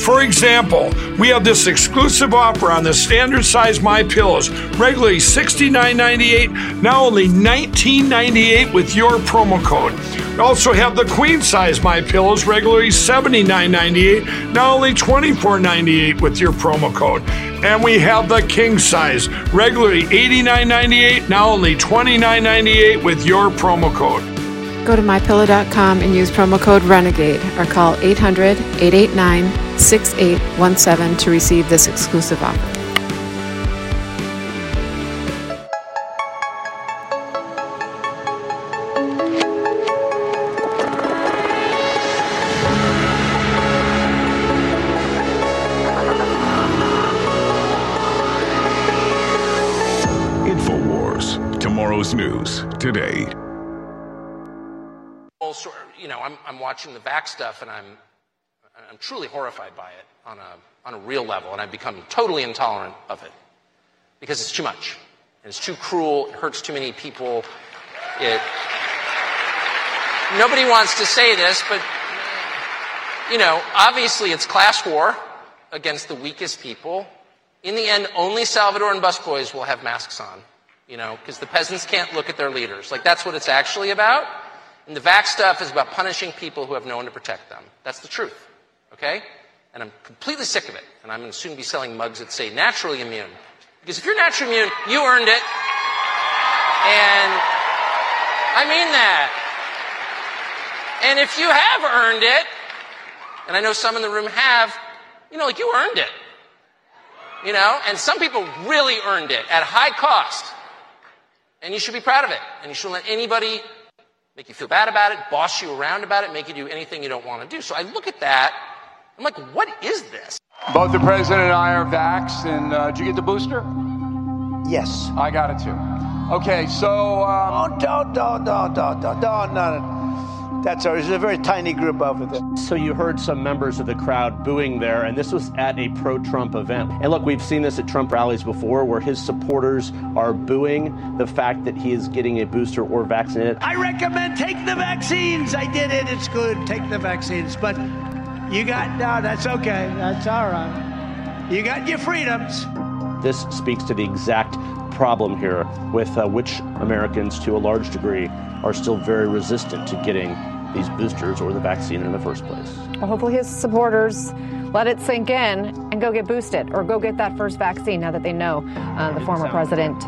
For example, we have this exclusive offer on the standard size My Pillows, regularly $69.98, now only $19.98 with your promo code. We also have the queen size My Pillows, regularly $79.98, now only $24.98 with your promo code. And we have the king size, regularly $89.98, now only $29.98 with your promo code. Go to mypillow.com and use promo code RENEGADE or call 800 889 6817 to receive this exclusive offer. InfoWars. Tomorrow's news today. Well, sort you know, I'm, I'm watching the back stuff and I'm, I'm truly horrified by it on a, on a real level, and I've become totally intolerant of it because it's too much. And it's too cruel, it hurts too many people. It, nobody wants to say this, but, you know, obviously it's class war against the weakest people. In the end, only Salvadoran busboys will have masks on, you know, because the peasants can't look at their leaders. Like, that's what it's actually about. And the vax stuff is about punishing people who have no one to protect them. That's the truth. Okay? And I'm completely sick of it. And I'm going to soon be selling mugs that say naturally immune. Because if you're naturally immune, you earned it. And I mean that. And if you have earned it, and I know some in the room have, you know, like you earned it. You know, and some people really earned it at high cost. And you should be proud of it. And you shouldn't let anybody make you feel bad about it, boss you around about it, make you do anything you don't want to do. So I look at that, I'm like, what is this? Both the president and I are vaxxed, and uh, did you get the booster? Yes. I got it too. Okay, so. Um, oh, don't, don't, don't, don't, don't, don't, no. That's all. There's a very tiny group over there. So you heard some members of the crowd booing there, and this was at a pro-Trump event. And look, we've seen this at Trump rallies before, where his supporters are booing the fact that he is getting a booster or vaccinated. I recommend take the vaccines. I did it. It's good. Take the vaccines. But you got no. That's okay. That's all right. You got your freedoms. This speaks to the exact problem here with uh, which Americans, to a large degree, are still very resistant to getting these boosters or the vaccine in the first place. Well, hopefully, his supporters let it sink in and go get boosted or go get that first vaccine now that they know uh, the former president.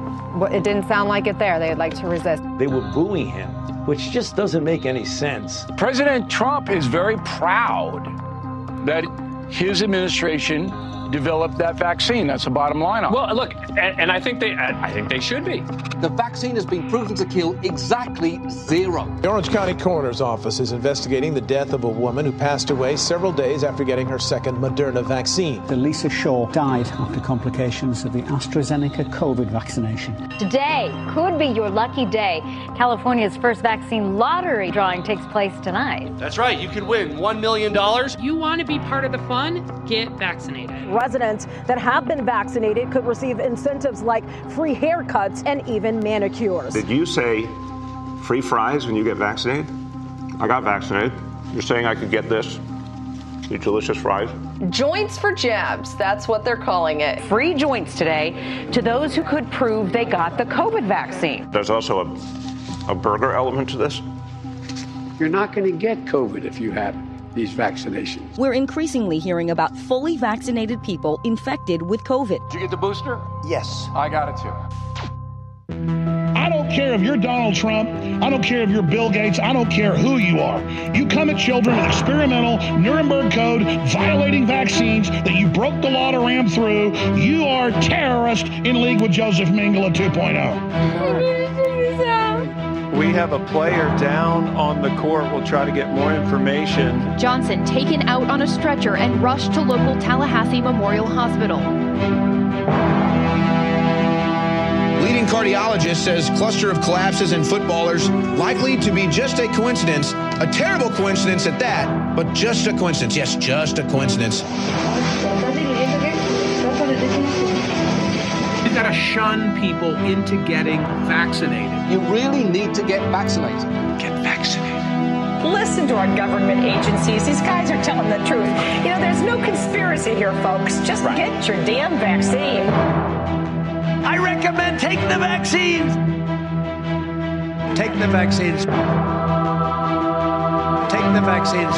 It didn't sound like it there. They'd like to resist. They were booing him, which just doesn't make any sense. President Trump is very proud that his administration developed that vaccine. That's the bottom line. On well, look, and, and, I think they, I think they should be. The vaccine has been proven to kill exactly zero. The Orange County Coroner's Office is investigating the death of a woman who passed away several days after getting her second Moderna vaccine. The Lisa Shaw died after complications of the AstraZeneca COVID vaccination. Today could be your lucky day. California's first vaccine lottery drawing takes place tonight. That's right. You could win $1 million. You want to be part of the fun? Get vaccinated residents that have been vaccinated could receive incentives like free haircuts and even manicures. Did you say free fries when you get vaccinated? I got vaccinated. You're saying I could get this? These delicious fries? Joints for jabs, that's what they're calling it. Free joints today to those who could prove they got the COVID vaccine. There's also a, a burger element to this. You're not going to get COVID if you have it these vaccinations. We're increasingly hearing about fully vaccinated people infected with COVID. Did you get the booster? Yes. I got it too. I don't care if you're Donald Trump. I don't care if you're Bill Gates. I don't care who you are. You come at children with experimental Nuremberg Code, violating vaccines that you broke the law to ram through. You are terrorist in league with Joseph Mengele 2.0. We have a player down on the court. We'll try to get more information. Johnson taken out on a stretcher and rushed to local Tallahassee Memorial Hospital. Leading cardiologist says cluster of collapses in footballers likely to be just a coincidence, a terrible coincidence at that, but just a coincidence. Yes, just a coincidence. Got to shun people into getting vaccinated. You really need to get vaccinated. Get vaccinated. Listen to our government agencies. These guys are telling the truth. You know, there's no conspiracy here, folks. Just right. get your damn vaccine. I recommend take the vaccines. Take the vaccines. Take the vaccines.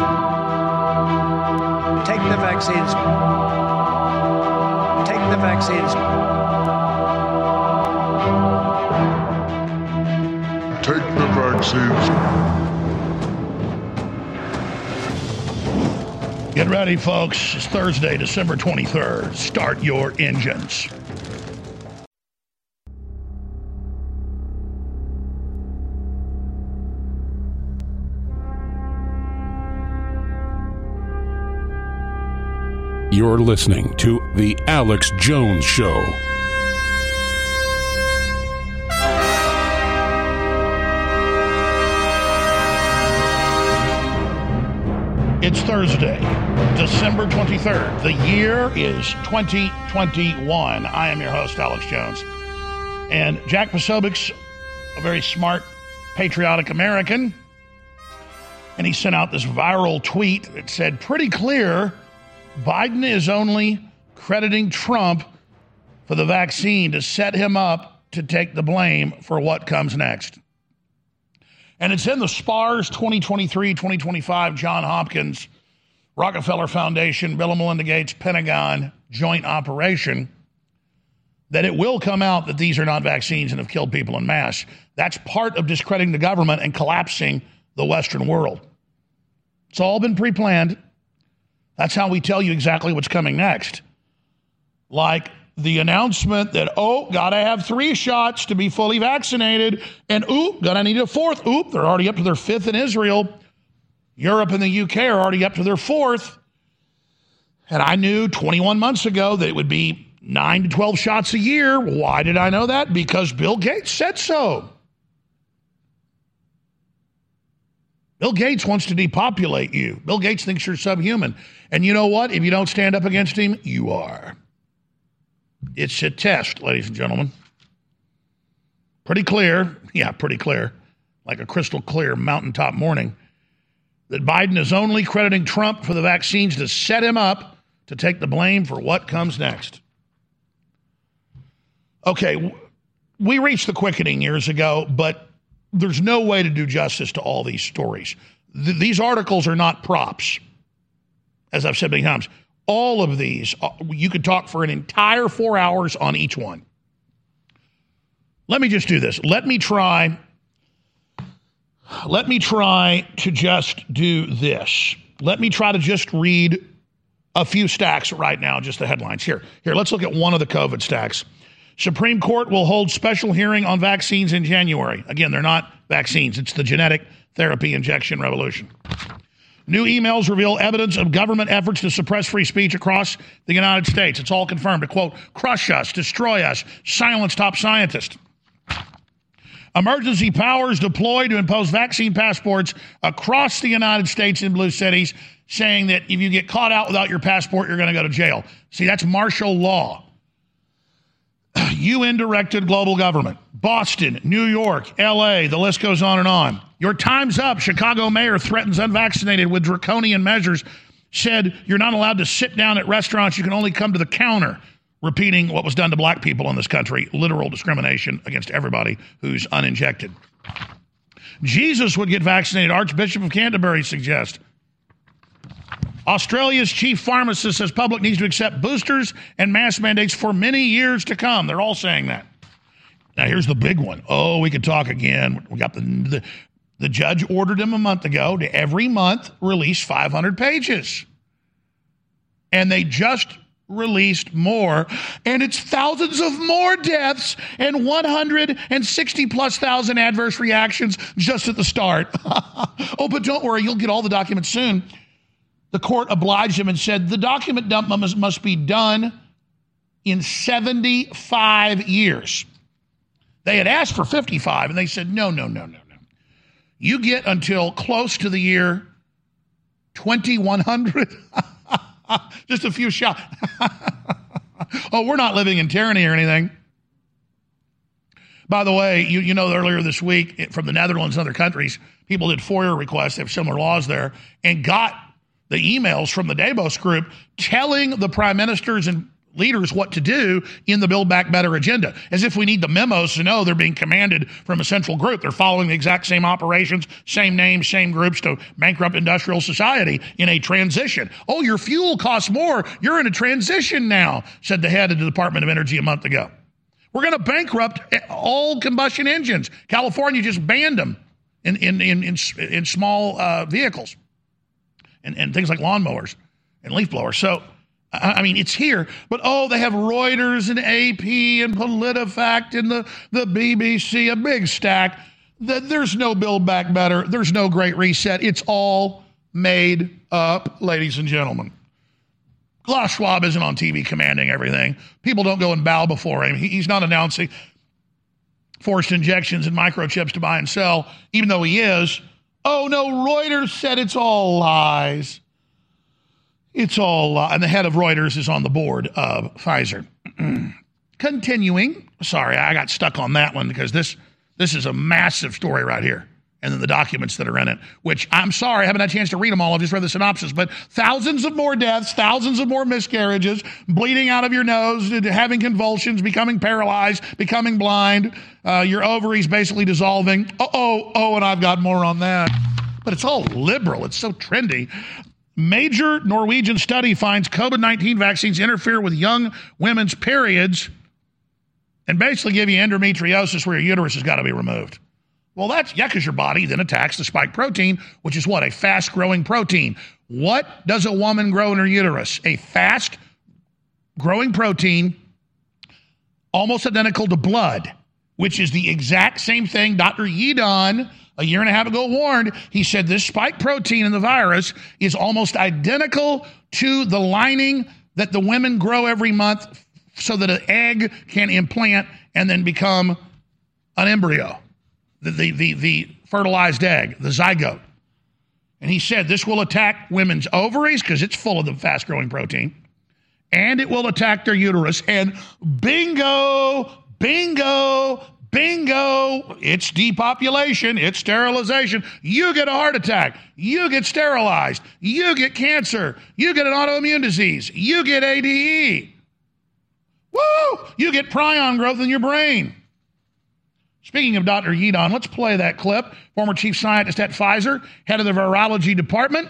Take the vaccines. Take the vaccines. Get ready, folks. It's Thursday, December 23rd. Start your engines. You're listening to The Alex Jones Show. It's Thursday, December 23rd. The year is 2021. I am your host, Alex Jones. And Jack Posobiec's a very smart, patriotic American. And he sent out this viral tweet that said, pretty clear Biden is only crediting Trump for the vaccine to set him up to take the blame for what comes next. And it's in the SPARS 2023 2025 John Hopkins Rockefeller Foundation, Bill and Melinda Gates, Pentagon joint operation that it will come out that these are not vaccines and have killed people in mass. That's part of discrediting the government and collapsing the Western world. It's all been pre planned. That's how we tell you exactly what's coming next. Like the announcement that, oh, gotta have three shots to be fully vaccinated, and oop, gonna need a fourth. Oop, they're already up to their fifth in Israel. Europe and the UK are already up to their fourth. And I knew 21 months ago that it would be nine to 12 shots a year. Why did I know that? Because Bill Gates said so. Bill Gates wants to depopulate you. Bill Gates thinks you're subhuman. And you know what? If you don't stand up against him, you are. It's a test, ladies and gentlemen. Pretty clear. Yeah, pretty clear. Like a crystal clear mountaintop morning. That Biden is only crediting Trump for the vaccines to set him up to take the blame for what comes next. Okay, we reached the quickening years ago, but there's no way to do justice to all these stories. Th- these articles are not props, as I've said many times. All of these, uh, you could talk for an entire four hours on each one. Let me just do this. Let me try. Let me try to just do this. Let me try to just read a few stacks right now, just the headlines. Here, here, let's look at one of the COVID stacks. Supreme Court will hold special hearing on vaccines in January. Again, they're not vaccines, it's the genetic therapy injection revolution. New emails reveal evidence of government efforts to suppress free speech across the United States. It's all confirmed to quote, crush us, destroy us, silence top scientists. Emergency powers deployed to impose vaccine passports across the United States in blue cities, saying that if you get caught out without your passport, you're going to go to jail. See, that's martial law. UN directed global government. Boston, New York, LA, the list goes on and on. Your time's up. Chicago mayor threatens unvaccinated with draconian measures, said you're not allowed to sit down at restaurants, you can only come to the counter, repeating what was done to black people in this country literal discrimination against everybody who's uninjected. Jesus would get vaccinated, Archbishop of Canterbury suggests. Australia's chief pharmacist says public needs to accept boosters and mask mandates for many years to come. They're all saying that. Now here's the big one. Oh, we could talk again. We got the, the the judge ordered him a month ago to every month release 500 pages. And they just released more, and it's thousands of more deaths and 160 plus thousand adverse reactions just at the start. oh, but don't worry, you'll get all the documents soon. The court obliged him and said the document dump must, must be done in 75 years. They had asked for 55, and they said, no, no, no, no, no. You get until close to the year 2100. Just a few shots. oh, we're not living in tyranny or anything. By the way, you, you know earlier this week eh, from the Netherlands and other countries, people did FOIA requests, they have similar laws there, and got the emails from the Davos group telling the prime ministers and leaders what to do in the Build Back Better agenda, as if we need the memos to know they're being commanded from a central group. They're following the exact same operations, same names, same groups to bankrupt industrial society in a transition. Oh, your fuel costs more. You're in a transition now, said the head of the Department of Energy a month ago. We're going to bankrupt all combustion engines. California just banned them in, in, in, in, in small uh, vehicles and, and things like lawnmowers and leaf blowers. So, I mean, it's here, but oh, they have Reuters and AP and PolitiFact and the, the BBC, a big stack. There's no Build Back Better. There's no Great Reset. It's all made up, ladies and gentlemen. Klaus Schwab isn't on TV commanding everything. People don't go and bow before him. He's not announcing forced injections and microchips to buy and sell, even though he is. Oh, no, Reuters said it's all lies. It's all, uh, and the head of Reuters is on the board of Pfizer. Continuing, sorry, I got stuck on that one because this this is a massive story right here. And then the documents that are in it, which I'm sorry, I haven't had a chance to read them all. I've just read the synopsis, but thousands of more deaths, thousands of more miscarriages, bleeding out of your nose, having convulsions, becoming paralyzed, becoming blind, uh, your ovaries basically dissolving. Oh, oh, oh, and I've got more on that. But it's all liberal. It's so trendy. Major Norwegian study finds COVID 19 vaccines interfere with young women's periods and basically give you endometriosis where your uterus has got to be removed. Well, that's, yeah, because your body then attacks the spike protein, which is what? A fast growing protein. What does a woman grow in her uterus? A fast growing protein, almost identical to blood, which is the exact same thing Dr. Yeadon a year and a half ago warned. He said this spike protein in the virus is almost identical to the lining that the women grow every month so that an egg can implant and then become an embryo, the, the, the, the fertilized egg, the zygote. And he said this will attack women's ovaries because it's full of the fast growing protein, and it will attack their uterus. And bingo, bingo, Bingo! It's depopulation, it's sterilization. You get a heart attack, you get sterilized, you get cancer, you get an autoimmune disease, you get ADE. Woo! You get prion growth in your brain. Speaking of Dr. Yeadon, let's play that clip. Former chief scientist at Pfizer, head of the virology department,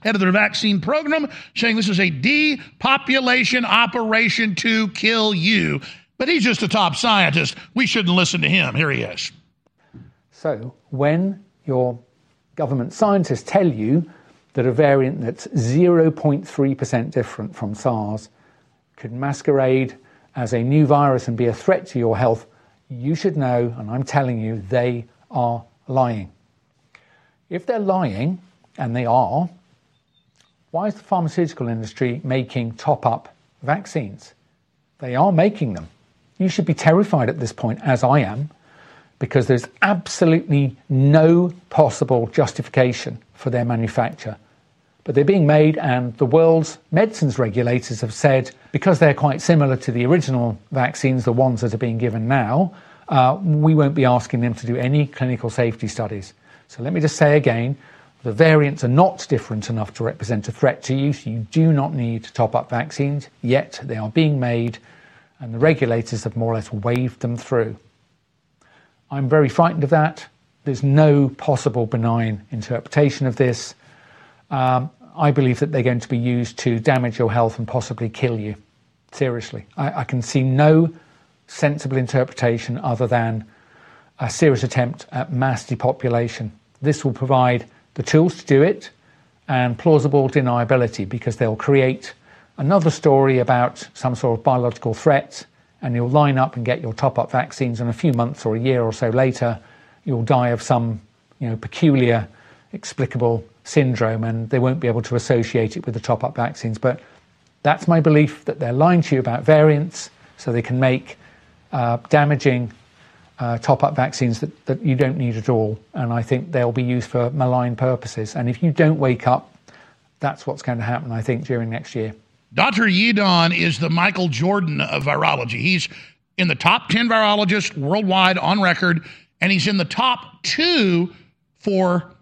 head of their vaccine program, saying this is a depopulation operation to kill you. But he's just a top scientist. We shouldn't listen to him. Here he is. So, when your government scientists tell you that a variant that's 0.3% different from SARS could masquerade as a new virus and be a threat to your health, you should know, and I'm telling you, they are lying. If they're lying, and they are, why is the pharmaceutical industry making top up vaccines? They are making them. You should be terrified at this point, as I am, because there's absolutely no possible justification for their manufacture. But they're being made, and the world's medicines regulators have said because they're quite similar to the original vaccines, the ones that are being given now, uh, we won't be asking them to do any clinical safety studies. So let me just say again the variants are not different enough to represent a threat to you, so you do not need to top up vaccines, yet they are being made and the regulators have more or less waved them through. I'm very frightened of that. There's no possible benign interpretation of this. Um, I believe that they're going to be used to damage your health and possibly kill you. Seriously. I, I can see no sensible interpretation other than a serious attempt at mass depopulation. This will provide the tools to do it and plausible deniability because they'll create another story about some sort of biological threat, and you'll line up and get your top up vaccines, and a few months or a year or so later, you'll die of some you know, peculiar, explicable syndrome, and they won't be able to associate it with the top up vaccines. But that's my belief that they're lying to you about variants so they can make uh, damaging uh, top up vaccines that, that you don't need at all. And I think they'll be used for malign purposes. And if you don't wake up, that's what's going to happen, I think, during next year. Dr. Yeadon is the Michael Jordan of virology. He's in the top 10 virologists worldwide on record, and he's in the top two for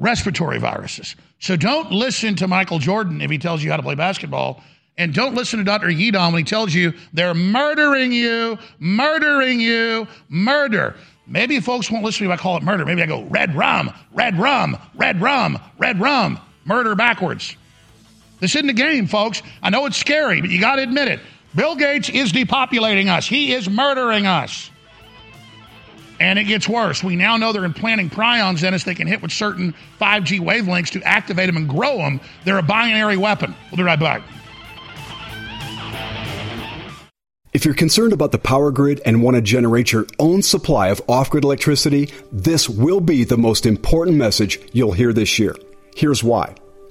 respiratory viruses. So don't listen to Michael Jordan if he tells you how to play basketball. And don't listen to Dr. Yeadon when he tells you they're murdering you, murdering you, murder. Maybe folks won't listen to me if I call it murder. Maybe I go red rum, red rum, red rum, red rum, murder backwards. This isn't a game, folks. I know it's scary, but you got to admit it. Bill Gates is depopulating us, he is murdering us. And it gets worse. We now know they're implanting prions in us they can hit with certain 5G wavelengths to activate them and grow them. They're a binary weapon. We'll be right back. If you're concerned about the power grid and want to generate your own supply of off grid electricity, this will be the most important message you'll hear this year. Here's why.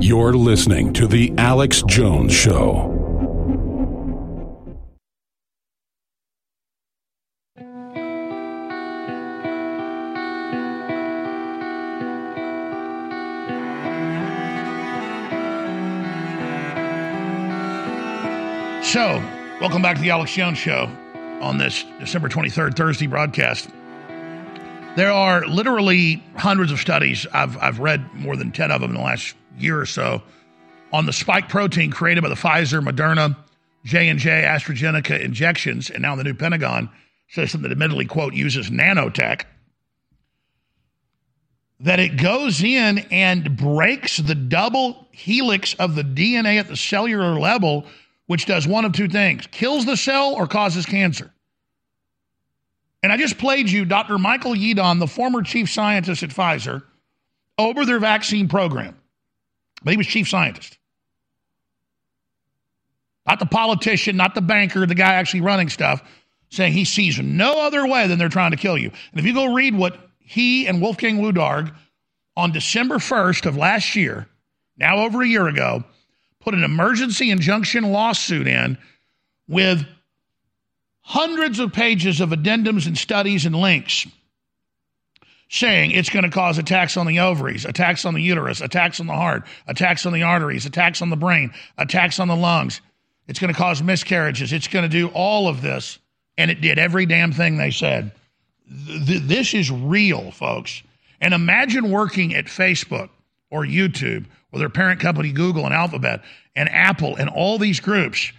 You're listening to The Alex Jones Show. So, welcome back to the Alex Jones Show on this December 23rd, Thursday broadcast. There are literally hundreds of studies. I've, I've read more than 10 of them in the last year or so on the spike protein created by the Pfizer, Moderna, J&J, AstraZeneca injections, and now the new Pentagon system that admittedly, quote, uses nanotech, that it goes in and breaks the double helix of the DNA at the cellular level, which does one of two things kills the cell or causes cancer. And I just played you Dr. Michael Yeadon, the former chief scientist at Pfizer, over their vaccine program. But he was chief scientist. Not the politician, not the banker, the guy actually running stuff, saying he sees no other way than they're trying to kill you. And if you go read what he and Wolfgang Wodarg on December 1st of last year, now over a year ago, put an emergency injunction lawsuit in with hundreds of pages of addendums and studies and links saying it's going to cause attacks on the ovaries, attacks on the uterus, attacks on the heart, attacks on the arteries, attacks on the brain, attacks on the lungs. It's going to cause miscarriages. It's going to do all of this. And it did every damn thing they said. Th- this is real, folks. And imagine working at Facebook or YouTube or their parent company, Google and Alphabet and Apple and all these groups.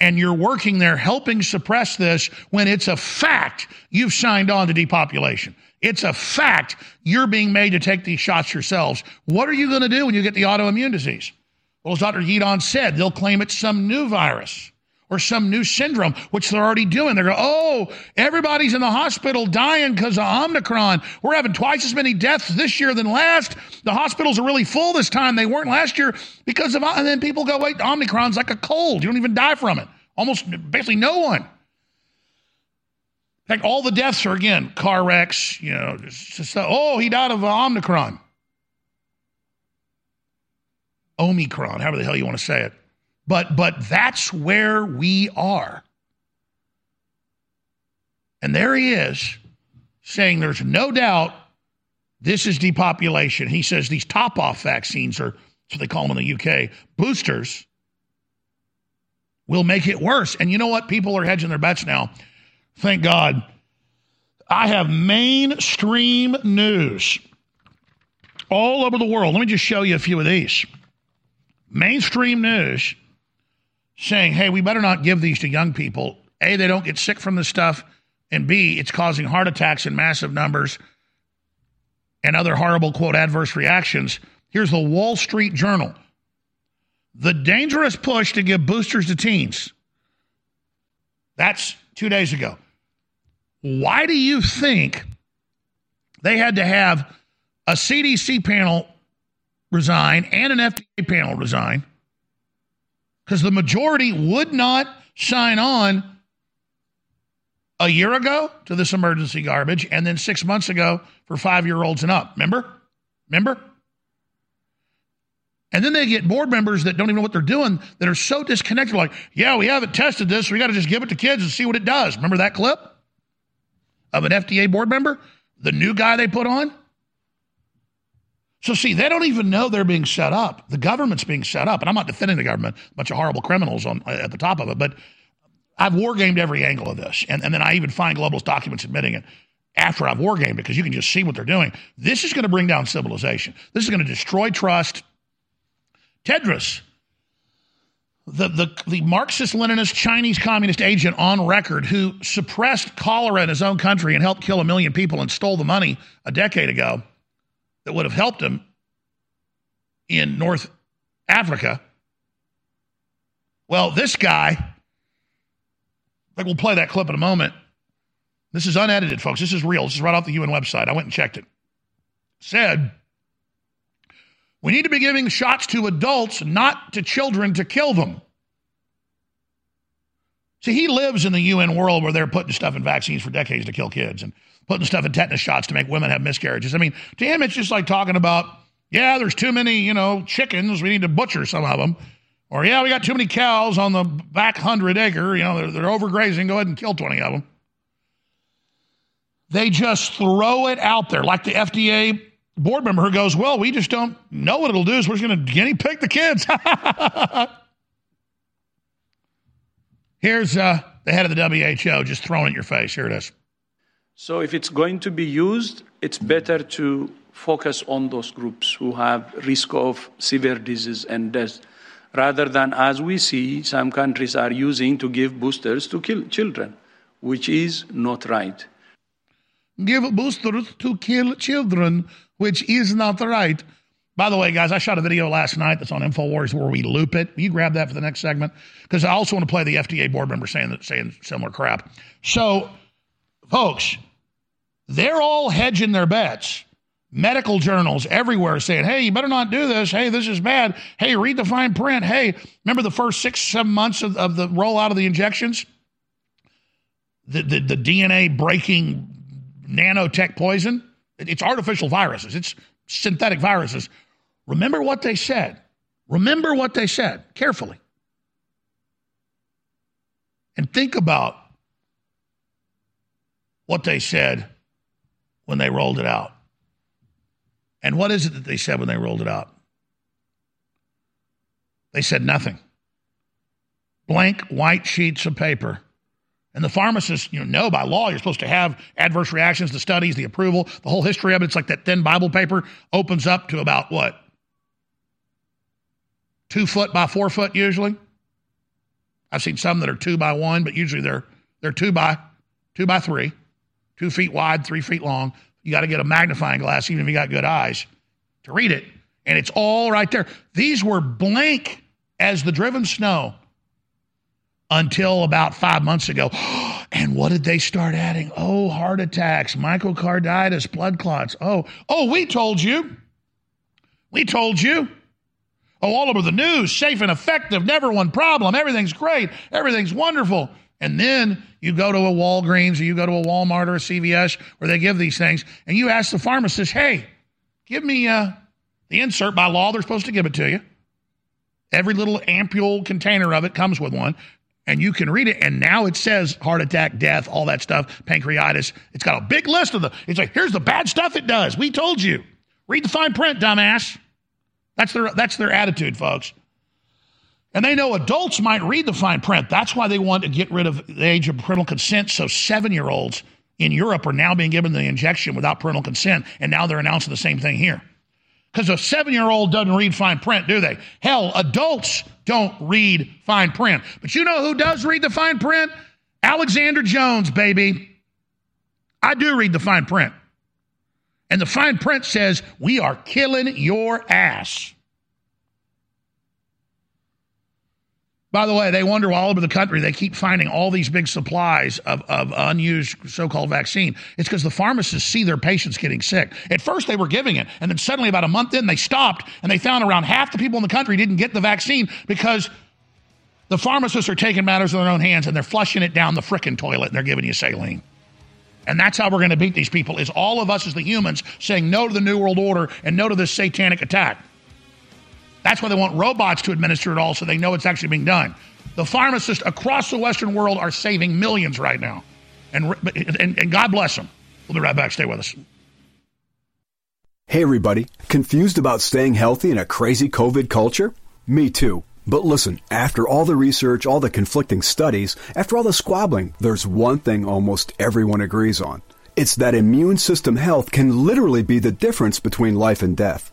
And you're working there helping suppress this when it's a fact you've signed on to depopulation. It's a fact you're being made to take these shots yourselves. What are you going to do when you get the autoimmune disease? Well, as Dr. Yeadon said, they'll claim it's some new virus or some new syndrome, which they're already doing. They're going, oh, everybody's in the hospital dying because of Omicron. We're having twice as many deaths this year than last. The hospitals are really full this time. They weren't last year because of, and then people go, wait, Omicron's like a cold. You don't even die from it. Almost basically no one. Fact, all the deaths are again car wrecks. You know, just, oh, he died of Omicron. Omicron, however the hell you want to say it. But but that's where we are. And there he is saying there's no doubt this is depopulation. He says these top off vaccines are, what they call them in the UK, boosters, will make it worse. And you know what? People are hedging their bets now. Thank God. I have mainstream news all over the world. Let me just show you a few of these mainstream news saying, hey, we better not give these to young people. A, they don't get sick from this stuff. And B, it's causing heart attacks in massive numbers and other horrible, quote, adverse reactions. Here's the Wall Street Journal. The dangerous push to give boosters to teens. That's two days ago. Why do you think they had to have a CDC panel resign and an FDA panel resign because the majority would not sign on a year ago to this emergency garbage and then six months ago for five year olds and up. Remember? Remember? And then they get board members that don't even know what they're doing that are so disconnected, like, yeah, we haven't tested this. So we got to just give it to kids and see what it does. Remember that clip of an FDA board member? The new guy they put on? So, see, they don't even know they're being set up. The government's being set up. And I'm not defending the government, a bunch of horrible criminals on at the top of it, but I've wargamed every angle of this. And, and then I even find globalist documents admitting it after I've wargamed it because you can just see what they're doing. This is going to bring down civilization. This is going to destroy trust. Tedros, the, the, the Marxist Leninist Chinese communist agent on record who suppressed cholera in his own country and helped kill a million people and stole the money a decade ago that would have helped him in North Africa. Well, this guy, think we'll play that clip in a moment. This is unedited, folks. This is real. This is right off the UN website. I went and checked it. Said, we need to be giving shots to adults, not to children to kill them. See, he lives in the UN world where they're putting stuff in vaccines for decades to kill kids and putting stuff in tetanus shots to make women have miscarriages. I mean, to him, it's just like talking about, yeah, there's too many, you know, chickens. We need to butcher some of them. Or, yeah, we got too many cows on the back hundred acre. You know, they're, they're overgrazing. Go ahead and kill 20 of them. They just throw it out there like the FDA board member who goes, well, we just don't know what it'll do. So we're just going to guinea pig the kids. Here's uh, the head of the WHO just throwing it in your face. Here it is. So if it's going to be used, it's better to focus on those groups who have risk of severe disease and death rather than as we see some countries are using to give boosters to kill children which is not right give boosters to kill children which is not the right by the way guys i shot a video last night that's on infowars where we loop it you grab that for the next segment because i also want to play the fda board member saying that saying similar crap so folks, they're all hedging their bets. Medical journals everywhere saying, hey, you better not do this. Hey, this is bad. Hey, read the fine print. Hey, remember the first six, seven months of, of the rollout of the injections? The, the, the DNA breaking nanotech poison? It's artificial viruses, it's synthetic viruses. Remember what they said. Remember what they said carefully. And think about what they said when they rolled it out. And what is it that they said when they rolled it out? They said nothing. Blank white sheets of paper. And the pharmacists, you know, know by law you're supposed to have adverse reactions, the studies, the approval, the whole history of it. It's like that thin Bible paper opens up to about what? Two foot by four foot usually. I've seen some that are two by one, but usually they're they're two by two by three two feet wide, three feet long. You got to get a magnifying glass, even if you got good eyes, to read it. And it's all right there. These were blank as the driven snow until about five months ago. And what did they start adding? Oh, heart attacks, myocarditis, blood clots. Oh, oh, we told you. We told you. Oh, all over the news, safe and effective, never one problem. Everything's great. Everything's wonderful. And then you go to a Walgreens or you go to a Walmart or a CVS where they give these things, and you ask the pharmacist, hey, give me uh, the insert by law. They're supposed to give it to you. Every little ampule container of it comes with one and you can read it. And now it says heart attack, death, all that stuff, pancreatitis. It's got a big list of the. It's like here's the bad stuff it does. We told you. Read the fine print, dumbass. That's their that's their attitude, folks. And they know adults might read the fine print. That's why they want to get rid of the age of parental consent. So seven year olds in Europe are now being given the injection without parental consent, and now they're announcing the same thing here. Because a seven year old doesn't read fine print, do they? Hell, adults don't read fine print. But you know who does read the fine print? Alexander Jones, baby. I do read the fine print. And the fine print says, We are killing your ass. By the way, they wonder all over the country, they keep finding all these big supplies of, of unused so called vaccine. It's because the pharmacists see their patients getting sick. At first, they were giving it, and then suddenly, about a month in, they stopped, and they found around half the people in the country didn't get the vaccine because the pharmacists are taking matters in their own hands and they're flushing it down the frickin' toilet and they're giving you saline. And that's how we're going to beat these people is all of us as the humans saying no to the New World Order and no to this satanic attack. That's why they want robots to administer it all so they know it's actually being done. The pharmacists across the Western world are saving millions right now. And, and, and God bless them. We'll be right back. Stay with us. Hey, everybody. Confused about staying healthy in a crazy COVID culture? Me too. But listen, after all the research, all the conflicting studies, after all the squabbling, there's one thing almost everyone agrees on. It's that immune system health can literally be the difference between life and death.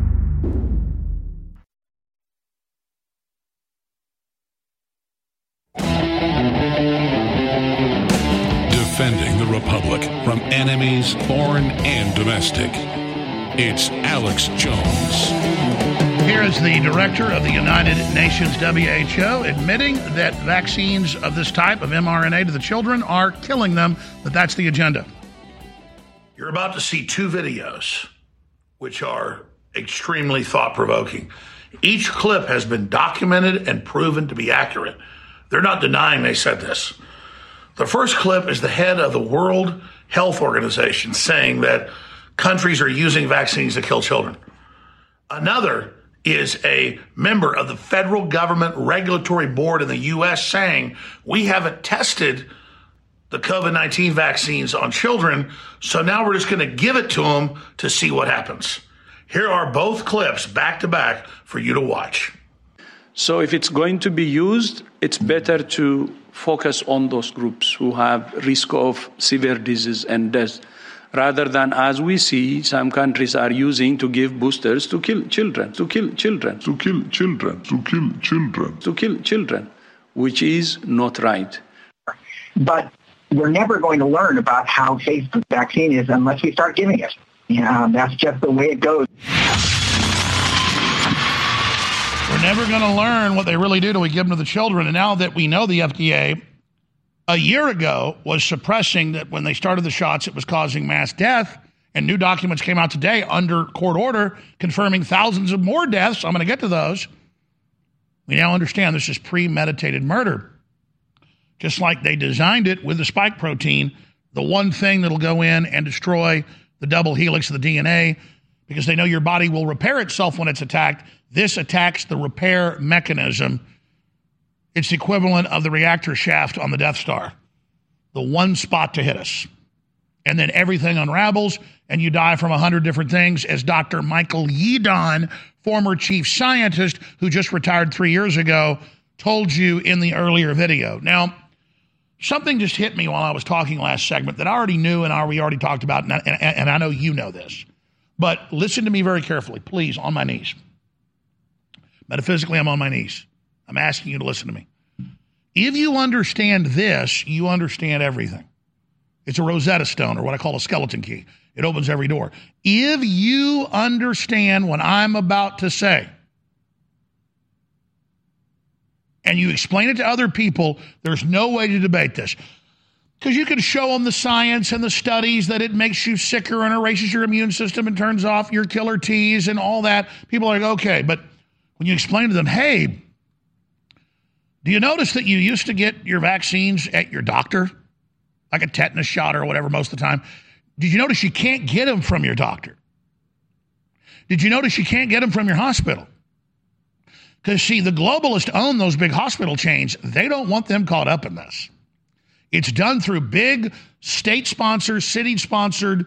Defending the Republic from enemies, foreign and domestic. It's Alex Jones. Here is the director of the United Nations WHO admitting that vaccines of this type of mRNA to the children are killing them, that that's the agenda. You're about to see two videos which are extremely thought provoking. Each clip has been documented and proven to be accurate. They're not denying they said this. The first clip is the head of the World Health Organization saying that countries are using vaccines to kill children. Another is a member of the federal government regulatory board in the U.S. saying we haven't tested the COVID 19 vaccines on children, so now we're just going to give it to them to see what happens. Here are both clips back to back for you to watch. So, if it's going to be used, it's better to focus on those groups who have risk of severe disease and death rather than as we see some countries are using to give boosters to kill children to kill children. To kill children to kill children. To kill children which is not right. But we're never going to learn about how safe the vaccine is unless we start giving it. Yeah that's just the way it goes we're never going to learn what they really do till we give them to the children. And now that we know the FDA a year ago was suppressing that when they started the shots, it was causing mass death, and new documents came out today under court order confirming thousands of more deaths. I'm going to get to those. We now understand this is premeditated murder. Just like they designed it with the spike protein the one thing that'll go in and destroy the double helix of the DNA because they know your body will repair itself when it's attacked. This attacks the repair mechanism. It's the equivalent of the reactor shaft on the Death Star, the one spot to hit us. And then everything unravels and you die from a hundred different things, as Dr. Michael Yeadon, former chief scientist who just retired three years ago, told you in the earlier video. Now, something just hit me while I was talking last segment that I already knew and we already talked about, and I, and I know you know this. But listen to me very carefully, please, on my knees. Metaphysically, I'm on my knees. I'm asking you to listen to me. If you understand this, you understand everything. It's a Rosetta Stone, or what I call a skeleton key. It opens every door. If you understand what I'm about to say, and you explain it to other people, there's no way to debate this. Because you can show them the science and the studies that it makes you sicker and erases your immune system and turns off your killer T's and all that. People are like, okay. But when you explain to them, hey, do you notice that you used to get your vaccines at your doctor, like a tetanus shot or whatever, most of the time? Did you notice you can't get them from your doctor? Did you notice you can't get them from your hospital? Because, see, the globalists own those big hospital chains. They don't want them caught up in this. It's done through big state sponsored, city sponsored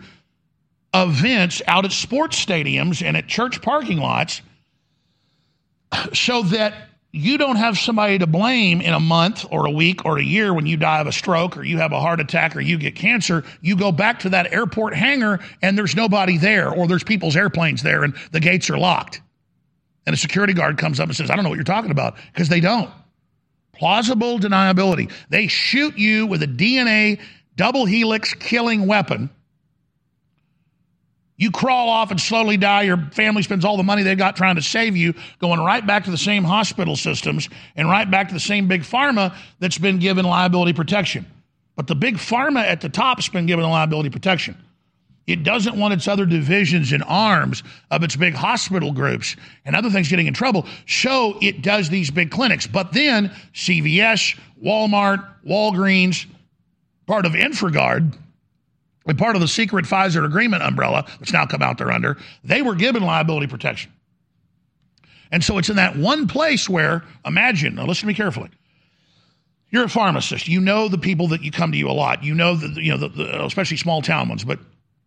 events out at sports stadiums and at church parking lots so that you don't have somebody to blame in a month or a week or a year when you die of a stroke or you have a heart attack or you get cancer. You go back to that airport hangar and there's nobody there or there's people's airplanes there and the gates are locked. And a security guard comes up and says, I don't know what you're talking about because they don't. Plausible deniability. They shoot you with a DNA double helix killing weapon you crawl off and slowly die. Your family spends all the money they got trying to save you, going right back to the same hospital systems and right back to the same big pharma that's been given liability protection. But the big pharma at the top's been given liability protection. It doesn't want its other divisions and arms of its big hospital groups and other things getting in trouble. So it does these big clinics. But then CVS, Walmart, Walgreens, part of Infragard, a part of the secret Pfizer agreement umbrella, which now come out there under, they were given liability protection. And so it's in that one place where, imagine, now listen to me carefully. You're a pharmacist. You know the people that you come to you a lot. You know the, you know the, the, especially small town ones. But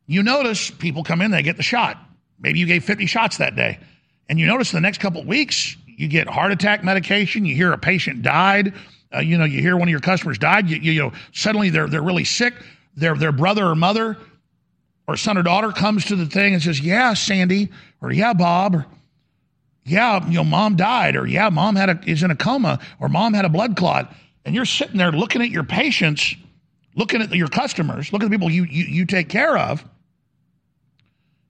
you notice people come in, they get the shot. Maybe you gave 50 shots that day, and you notice the next couple weeks you get heart attack medication. You hear a patient died. Uh, you know, you hear one of your customers died. You, you, you know, suddenly they're they're really sick their, their brother or mother or son or daughter comes to the thing and says, Yeah, Sandy, or yeah, Bob, or yeah, you know, mom died, or yeah, mom had a, is in a coma, or mom had a blood clot. And you're sitting there looking at your patients, looking at your customers, looking at the people you, you, you take care of,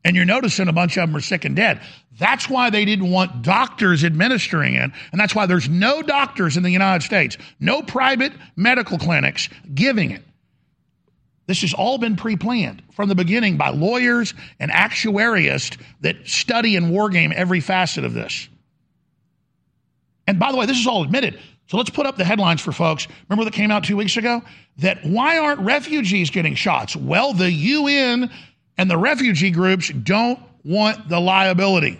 and you're noticing a bunch of them are sick and dead. That's why they didn't want doctors administering it. And that's why there's no doctors in the United States, no private medical clinics giving it. This has all been pre planned from the beginning by lawyers and actuarists that study and wargame every facet of this. And by the way, this is all admitted. So let's put up the headlines for folks. Remember that came out two weeks ago? That why aren't refugees getting shots? Well, the UN and the refugee groups don't want the liability.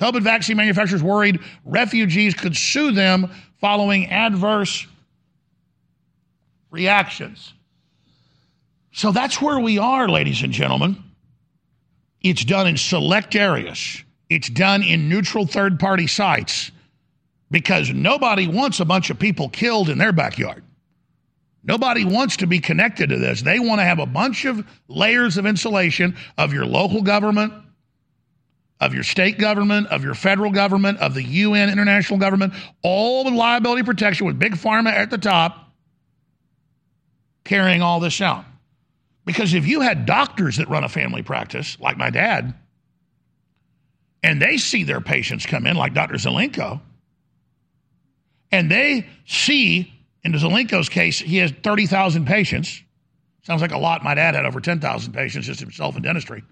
COVID vaccine manufacturers worried refugees could sue them following adverse reactions. So that's where we are, ladies and gentlemen. It's done in select areas, it's done in neutral third party sites because nobody wants a bunch of people killed in their backyard. Nobody wants to be connected to this. They want to have a bunch of layers of insulation of your local government, of your state government, of your federal government, of the UN international government, all with liability protection with big pharma at the top carrying all this out. Because if you had doctors that run a family practice, like my dad, and they see their patients come in, like Dr. Zelenko, and they see, in Zelenko's case, he has 30,000 patients. Sounds like a lot. My dad had over 10,000 patients, just himself in dentistry.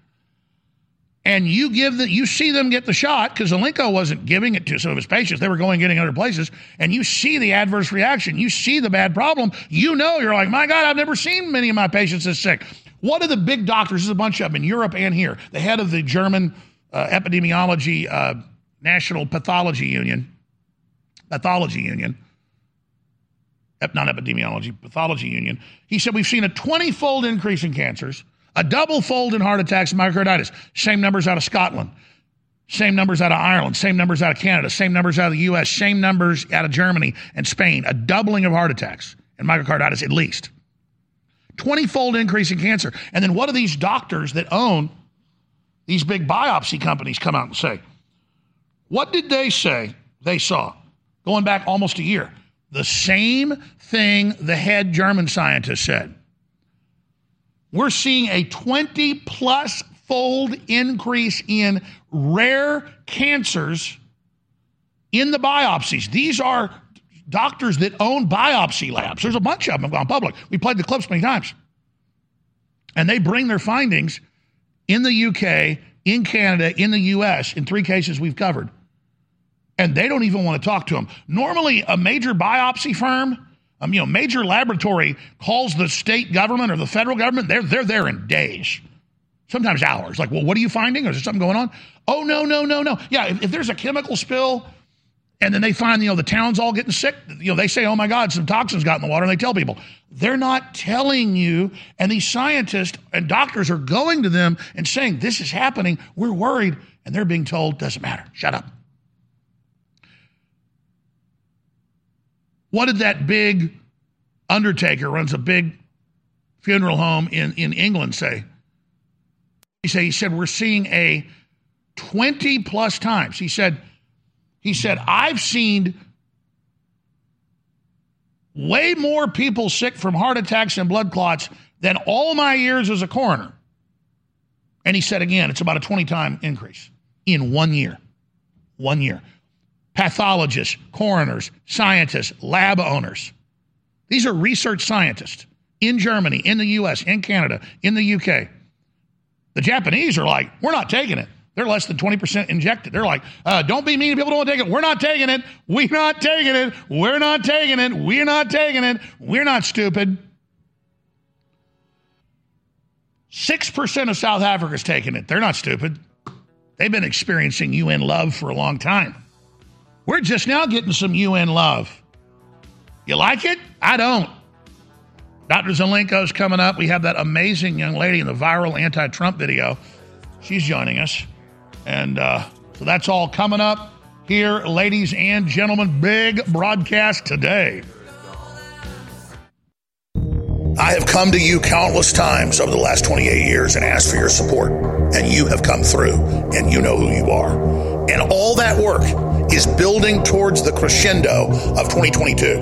and you give the you see them get the shot because Zelenko wasn't giving it to some of his patients; they were going getting other places, and you see the adverse reaction, you see the bad problem. You know, you're like, my God, I've never seen many of my patients this sick. One of the big doctors, there's a bunch of them in Europe and here, the head of the German uh, epidemiology uh, national pathology union, pathology union, not epidemiology, pathology union. He said we've seen a 20-fold increase in cancers a double fold in heart attacks and myocarditis. Same numbers out of Scotland. Same numbers out of Ireland. Same numbers out of Canada. Same numbers out of the U.S. Same numbers out of Germany and Spain. A doubling of heart attacks and myocarditis at least. 20 fold increase in cancer. And then what do these doctors that own these big biopsy companies come out and say? What did they say they saw going back almost a year? The same thing the head German scientist said we're seeing a 20 plus fold increase in rare cancers in the biopsies. These are doctors that own biopsy labs. There's a bunch of them have gone public. We played the clips many times. And they bring their findings in the UK, in Canada, in the US, in three cases we've covered. And they don't even want to talk to them. Normally, a major biopsy firm um, you know, major laboratory calls the state government or the federal government, they're, they're there in days, sometimes hours. Like, well, what are you finding? Is there something going on? Oh, no, no, no, no. Yeah, if, if there's a chemical spill and then they find, you know, the town's all getting sick, you know, they say, oh my God, some toxins got in the water, and they tell people. They're not telling you, and these scientists and doctors are going to them and saying, this is happening, we're worried, and they're being told, doesn't matter, shut up. What did that big undertaker runs a big funeral home in, in England say? He said, he said, we're seeing a 20 plus times. He said, he said, I've seen way more people sick from heart attacks and blood clots than all my years as a coroner. And he said again, it's about a 20 time increase in one year. One year pathologists, coroners, scientists, lab owners. These are research scientists in Germany, in the US, in Canada, in the UK. The Japanese are like, we're not taking it. They're less than 20% injected. They're like, uh, don't be mean to people don't take it. We're not taking it. We're not taking it. We're not taking it. We're not taking it. We're not stupid. 6% of South Africa's taking it. They're not stupid. They've been experiencing UN love for a long time. We're just now getting some UN love. You like it? I don't. Dr. Zelenko's coming up. We have that amazing young lady in the viral anti Trump video. She's joining us. And uh, so that's all coming up here, ladies and gentlemen. Big broadcast today. I have come to you countless times over the last 28 years and asked for your support, and you have come through, and you know who you are. And all that work is building towards the crescendo of 2022.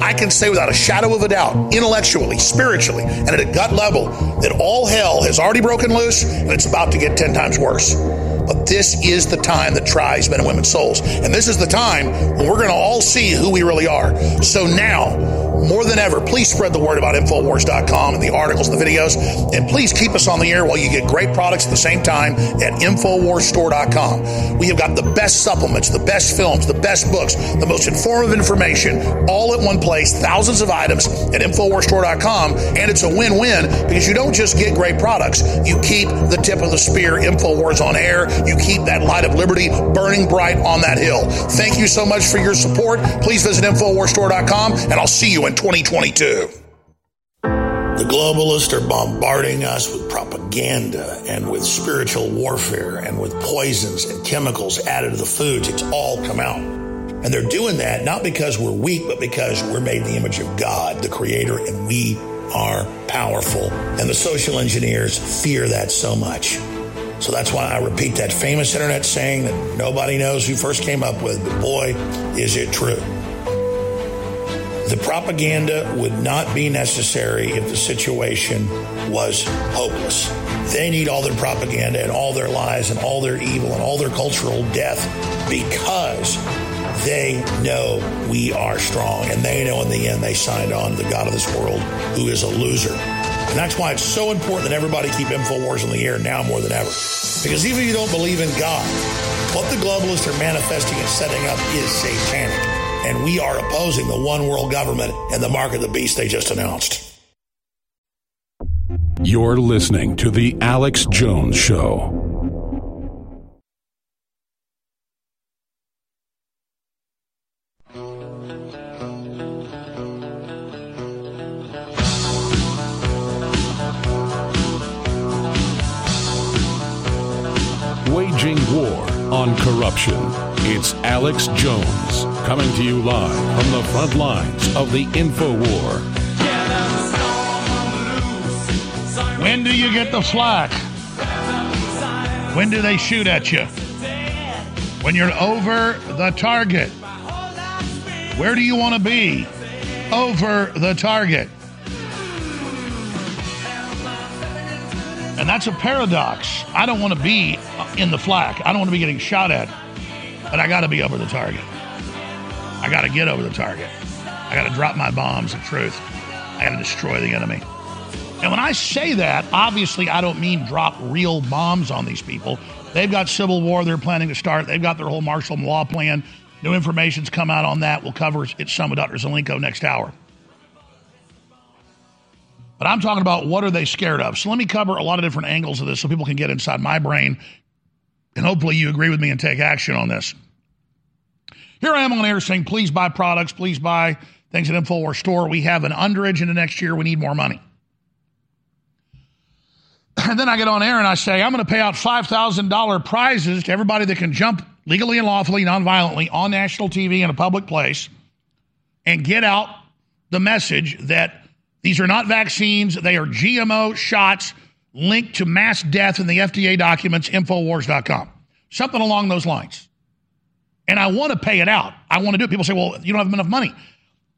I can say without a shadow of a doubt, intellectually, spiritually, and at a gut level, that all hell has already broken loose and it's about to get 10 times worse. But this is the time that tries men and women's souls. And this is the time when we're going to all see who we really are. So now, more than ever, please spread the word about Infowars.com and the articles and the videos. And please keep us on the air while you get great products at the same time at InfoWarsStore.com. We have got the best supplements, the best films, the best books, the most informative information, all at one place, thousands of items at InfoWarsStore.com. And it's a win win because you don't just get great products, you keep the tip of the spear, InfoWars on air you keep that light of liberty burning bright on that hill. Thank you so much for your support. Please visit InfoWarsStore.com and I'll see you in 2022. The globalists are bombarding us with propaganda and with spiritual warfare and with poisons and chemicals added to the foods. It's all come out. And they're doing that not because we're weak, but because we're made in the image of God, the Creator, and we are powerful. And the social engineers fear that so much. So that's why I repeat that famous internet saying that nobody knows who first came up with, but boy, is it true. The propaganda would not be necessary if the situation was hopeless. They need all their propaganda and all their lies and all their evil and all their cultural death because they know we are strong and they know in the end they signed on to the God of this world who is a loser. And that's why it's so important that everybody keep InfoWars on the air now more than ever. Because even if you don't believe in God, what the globalists are manifesting and setting up is satanic. And we are opposing the one world government and the mark of the beast they just announced. You're listening to The Alex Jones Show. Waging war on corruption. It's Alex Jones coming to you live from the front lines of the info war. When do you get the flack? When do they shoot at you? When you're over the target. Where do you want to be? Over the target. And that's a paradox. I don't want to be in the flak. I don't want to be getting shot at. But I got to be over the target. I got to get over the target. I got to drop my bombs of truth. I got to destroy the enemy. And when I say that, obviously I don't mean drop real bombs on these people. They've got civil war they're planning to start. They've got their whole martial law plan. New information's come out on that. We'll cover it some with Dr. Zelenko next hour. But I'm talking about what are they scared of. So let me cover a lot of different angles of this so people can get inside my brain. And hopefully you agree with me and take action on this. Here I am on air saying, please buy products, please buy things at InfoWars store. We have an underage in the next year. We need more money. And then I get on air and I say, I'm going to pay out $5,000 prizes to everybody that can jump legally and lawfully, non-violently on national TV in a public place and get out the message that these are not vaccines, they are GMO shots linked to mass death in the FDA documents, Infowars.com. Something along those lines. And I want to pay it out. I want to do it. People say, well, you don't have enough money.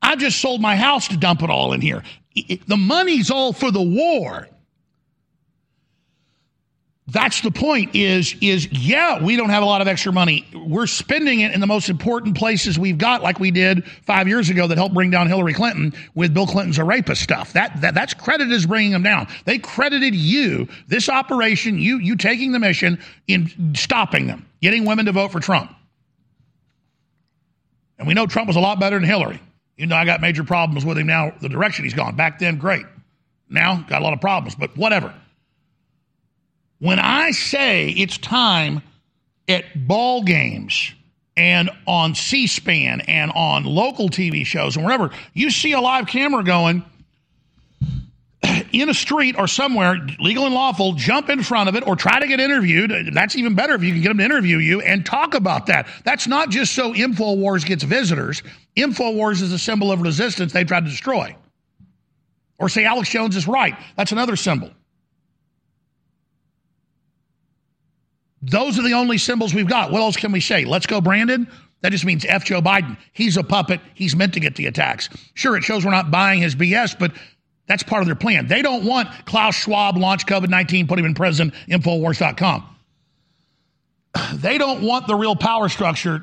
I just sold my house to dump it all in here. The money's all for the war that's the point is is yeah we don't have a lot of extra money we're spending it in the most important places we've got like we did five years ago that helped bring down hillary clinton with bill clinton's a rapist stuff that, that that's credit is bringing them down they credited you this operation you you taking the mission in stopping them getting women to vote for trump and we know trump was a lot better than hillary. You know i got major problems with him now. The direction he's gone. Back then great. Now got a lot of problems but whatever. When I say it's time at ball games and on C SPAN and on local TV shows and wherever, you see a live camera going in a street or somewhere, legal and lawful, jump in front of it or try to get interviewed. That's even better if you can get them to interview you and talk about that. That's not just so InfoWars gets visitors. InfoWars is a symbol of resistance they tried to destroy. Or say Alex Jones is right. That's another symbol. Those are the only symbols we've got. What else can we say? Let's go, Brandon. That just means F. Joe Biden. He's a puppet. He's meant to get the attacks. Sure, it shows we're not buying his BS, but that's part of their plan. They don't want Klaus Schwab launch COVID 19, put him in prison, Infowars.com. They don't want the real power structure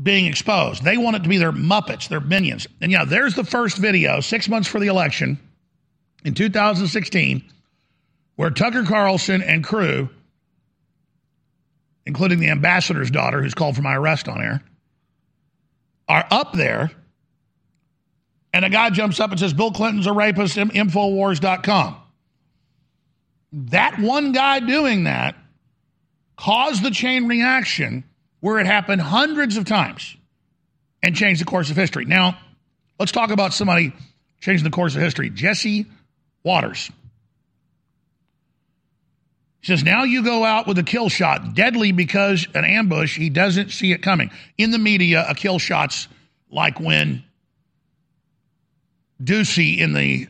being exposed. They want it to be their Muppets, their minions. And yeah, there's the first video, six months for the election in 2016, where Tucker Carlson and crew including the ambassador's daughter, who's called for my arrest on air, are up there. And a guy jumps up and says, Bill Clinton's a rapist, Infowars.com. That one guy doing that caused the chain reaction where it happened hundreds of times and changed the course of history. Now, let's talk about somebody changing the course of history Jesse Watters. He says, now you go out with a kill shot, deadly because an ambush, he doesn't see it coming. In the media, a kill shot's like when Doocy in the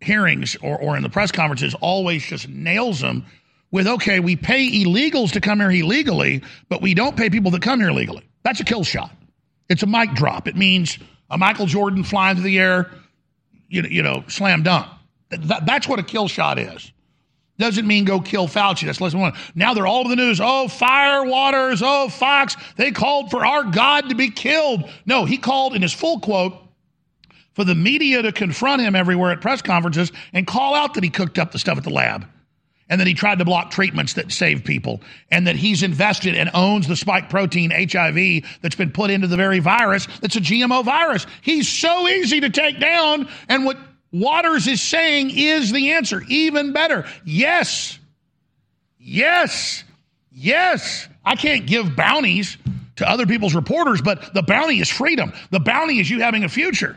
hearings or, or in the press conferences always just nails them with, okay, we pay illegals to come here illegally, but we don't pay people that come here legally. That's a kill shot. It's a mic drop. It means a Michael Jordan flying through the air, you know, you know slam dunk. That, that's what a kill shot is. Doesn't mean go kill Fauci. That's lesson one. Now they're all over the news. Oh, Fire Watters. Oh, Fox. They called for our God to be killed. No, he called in his full quote for the media to confront him everywhere at press conferences and call out that he cooked up the stuff at the lab. and that he tried to block treatments that save people, and that he's invested and owns the spike protein HIV that's been put into the very virus that's a GMO virus. He's so easy to take down, and what Watters is saying is the answer. Even better. Yes. Yes. Yes. I can't give bounties to other people's reporters, but the bounty is freedom. The bounty is you having a future.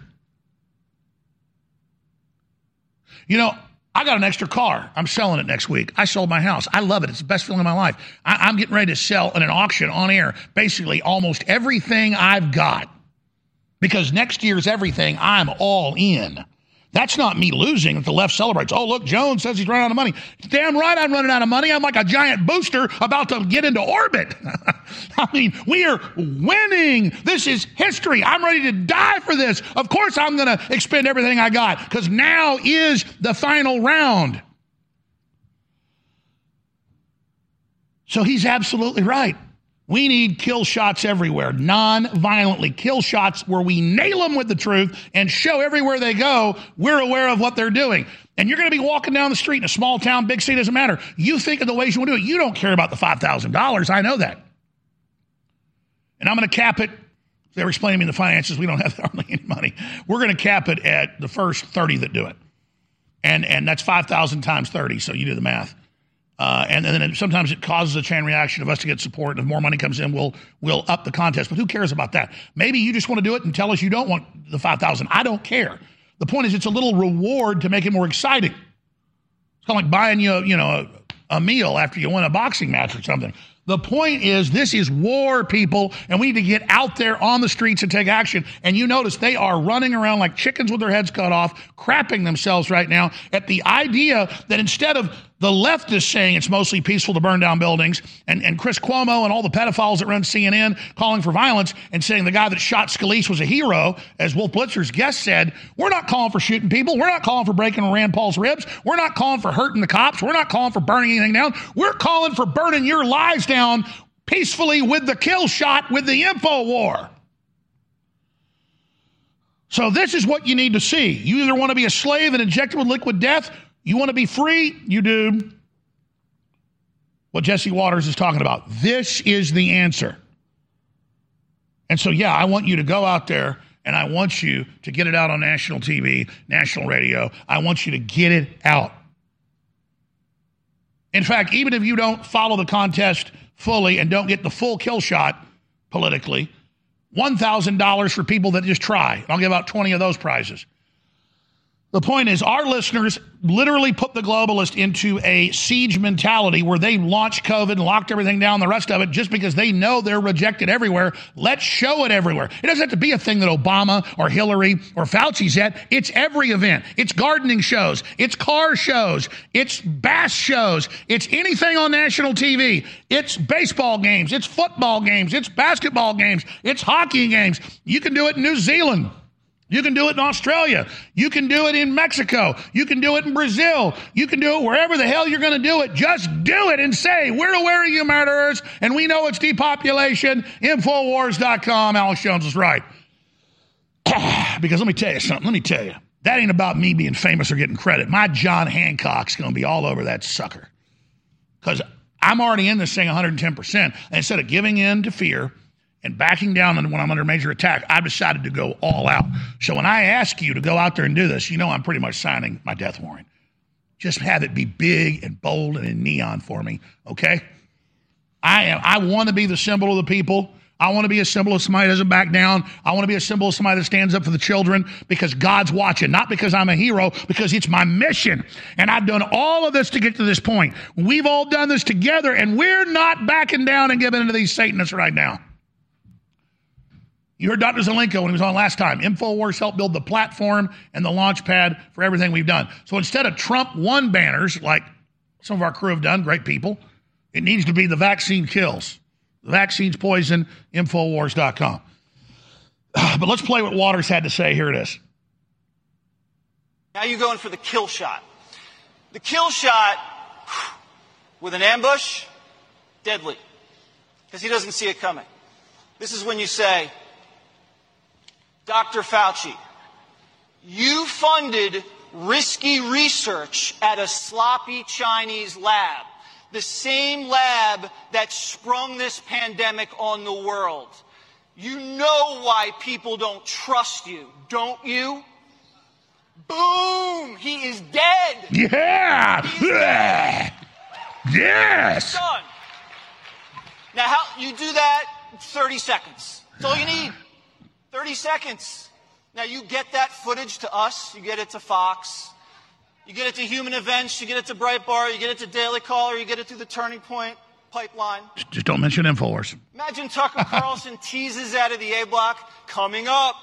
You know, I got an extra car. I'm selling it next week. I sold my house. I love it. It's the best feeling of my life. I, am getting ready to sell in an auction on air basically almost everything I've got because next year's everything I'm all in. That's not me losing if the left celebrates. Oh, look, Jones says he's running out of money. Damn right I'm running out of money. I'm like a giant booster about to get into orbit. I mean, we are winning. This is history. I'm ready to die for this. Of course, I'm going to expend everything I got because now is the final round. So he's absolutely right. We need kill shots everywhere, non violently. Kill shots where we nail them with the truth and show everywhere they go we're aware of what they're doing. And you're going to be walking down the street in a small town, big city, doesn't matter. You think of the ways you want to do it. You don't care about the $5,000. I know that. And I'm going to cap it. They were explaining me the finances. We don't have hardly any money. We're going to cap it at the first 30 that do it. And, and that's 5,000 times 30. So you do the math. Uh, and, and, then it, sometimes it causes a chain reaction of us to get support. And if more money comes in, we'll we'll up the contest. But who cares about that? Maybe you just want to do it and tell us you don't want the five thousand. I don't care. The point is, it's a little reward to make it more exciting. It's kind of like buying you, you know, a, a meal after you win a boxing match or something. The point is, this is war, people, and we need to get out there on the streets and take action. And you notice they are running around like chickens with their heads cut off, crapping themselves right now at the idea that instead of the left is saying it's mostly peaceful to burn down buildings, and, and Chris Cuomo and all the pedophiles that run CNN calling for violence and saying the guy that shot Scalise was a hero, as Wolf Blitzer's guest said, we're not calling for shooting people. We're not calling for breaking Rand Paul's ribs. We're not calling for hurting the cops. We're not calling for burning anything down. We're calling for burning your lives down peacefully with the kill shot with the info war. So this is what you need to see. You either want to be a slave and injected with liquid death, you want to be free? You do. What Jesse Watters is talking about. This is the answer. And so, yeah, I want you to go out there and I want you to get it out on national TV, national radio. I want you to get it out. In fact, even if you don't follow the contest fully and don't get the full kill shot politically, $1,000 for people that just try. I'll give out 20 of those prizes. The point is, our listeners literally put the globalist into a siege mentality where they launched COVID and locked everything down, the rest of it, just because they know they're rejected everywhere. Let's show it everywhere. It doesn't have to be a thing that Obama or Hillary or Fauci's at. It's every event. It's gardening shows. It's car shows. It's bass shows. It's anything on national TV. It's baseball games. It's football games. It's basketball games. It's hockey games. You can do it in New Zealand. You can do it in Australia. You can do it in Mexico. You can do it in Brazil. You can do it wherever the hell you're going to do it. Just do it and say, we're aware of you murderers and we know it's depopulation. Infowars.com. Alex Jones is right. because let me tell you something. Let me tell you. That ain't about me being famous or getting credit. My John Hancock's going to be all over that sucker. Because I'm already in this thing 110%. And instead of giving in to fear, and backing down when I'm under major attack, I've decided to go all out. So when I ask you to go out there and do this, you know I'm pretty much signing my death warrant. Just have it be big and bold and in neon for me, okay? I am. I want to be the symbol of the people. I want to be a symbol of somebody that doesn't back down. I want to be a symbol of somebody that stands up for the children because God's watching, not because I'm a hero, because it's my mission. And I've done all of this to get to this point. We've all done this together, and we're not backing down and giving into these Satanists right now. You heard Dr. Zelenko when he was on last time. InfoWars helped build the platform and the launch pad for everything we've done. So instead of Trump one banners, like some of our crew have done, great people, it needs to be the vaccine kills. The vaccine's poison, Infowars.com. But let's play what Watters had to say. Here it is. Now you're going for the kill shot. The kill shot with an ambush, deadly, because he doesn't see it coming. This is when you say, Dr. Fauci, you funded risky research at a sloppy Chinese lab, the same lab that sprung this pandemic on the world. You know why people don't trust you, don't you? Boom! He is dead. Yeah. Is dead. Yes. Done. Now, how you do that? 30 seconds. That's all you need. 30 seconds. Now, you get that footage to us. You get it to Fox. You get it to Human Events. You get it to Breitbart. You get it to Daily Caller. You get it through the Turning Point pipeline. Just don't mention Infowars. Imagine Tucker Carlson teases out of the A block. Coming up.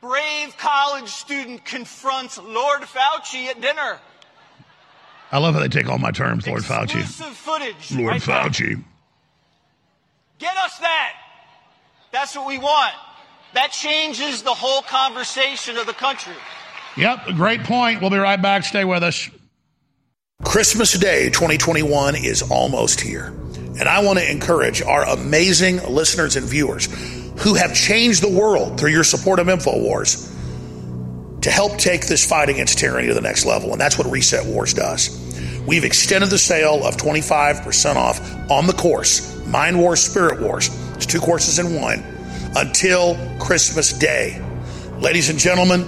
Brave college student confronts Lord Fauci at dinner. I love how they take all my terms, Lord Fauci. Footage. Lord right. Fauci. Get us that. That's what we want. That changes the whole conversation of the country. Yep, great point. We'll be right back. Stay with us. Christmas Day 2021 is almost here. And I want to encourage our amazing listeners and viewers who have changed the world through your support of InfoWars to help take this fight against tyranny to the next level. And that's what Reset Wars does. We've extended the sale of 25% off on the course, Mind Wars, Spirit Wars. It's two courses in one until Christmas Day. Ladies and gentlemen,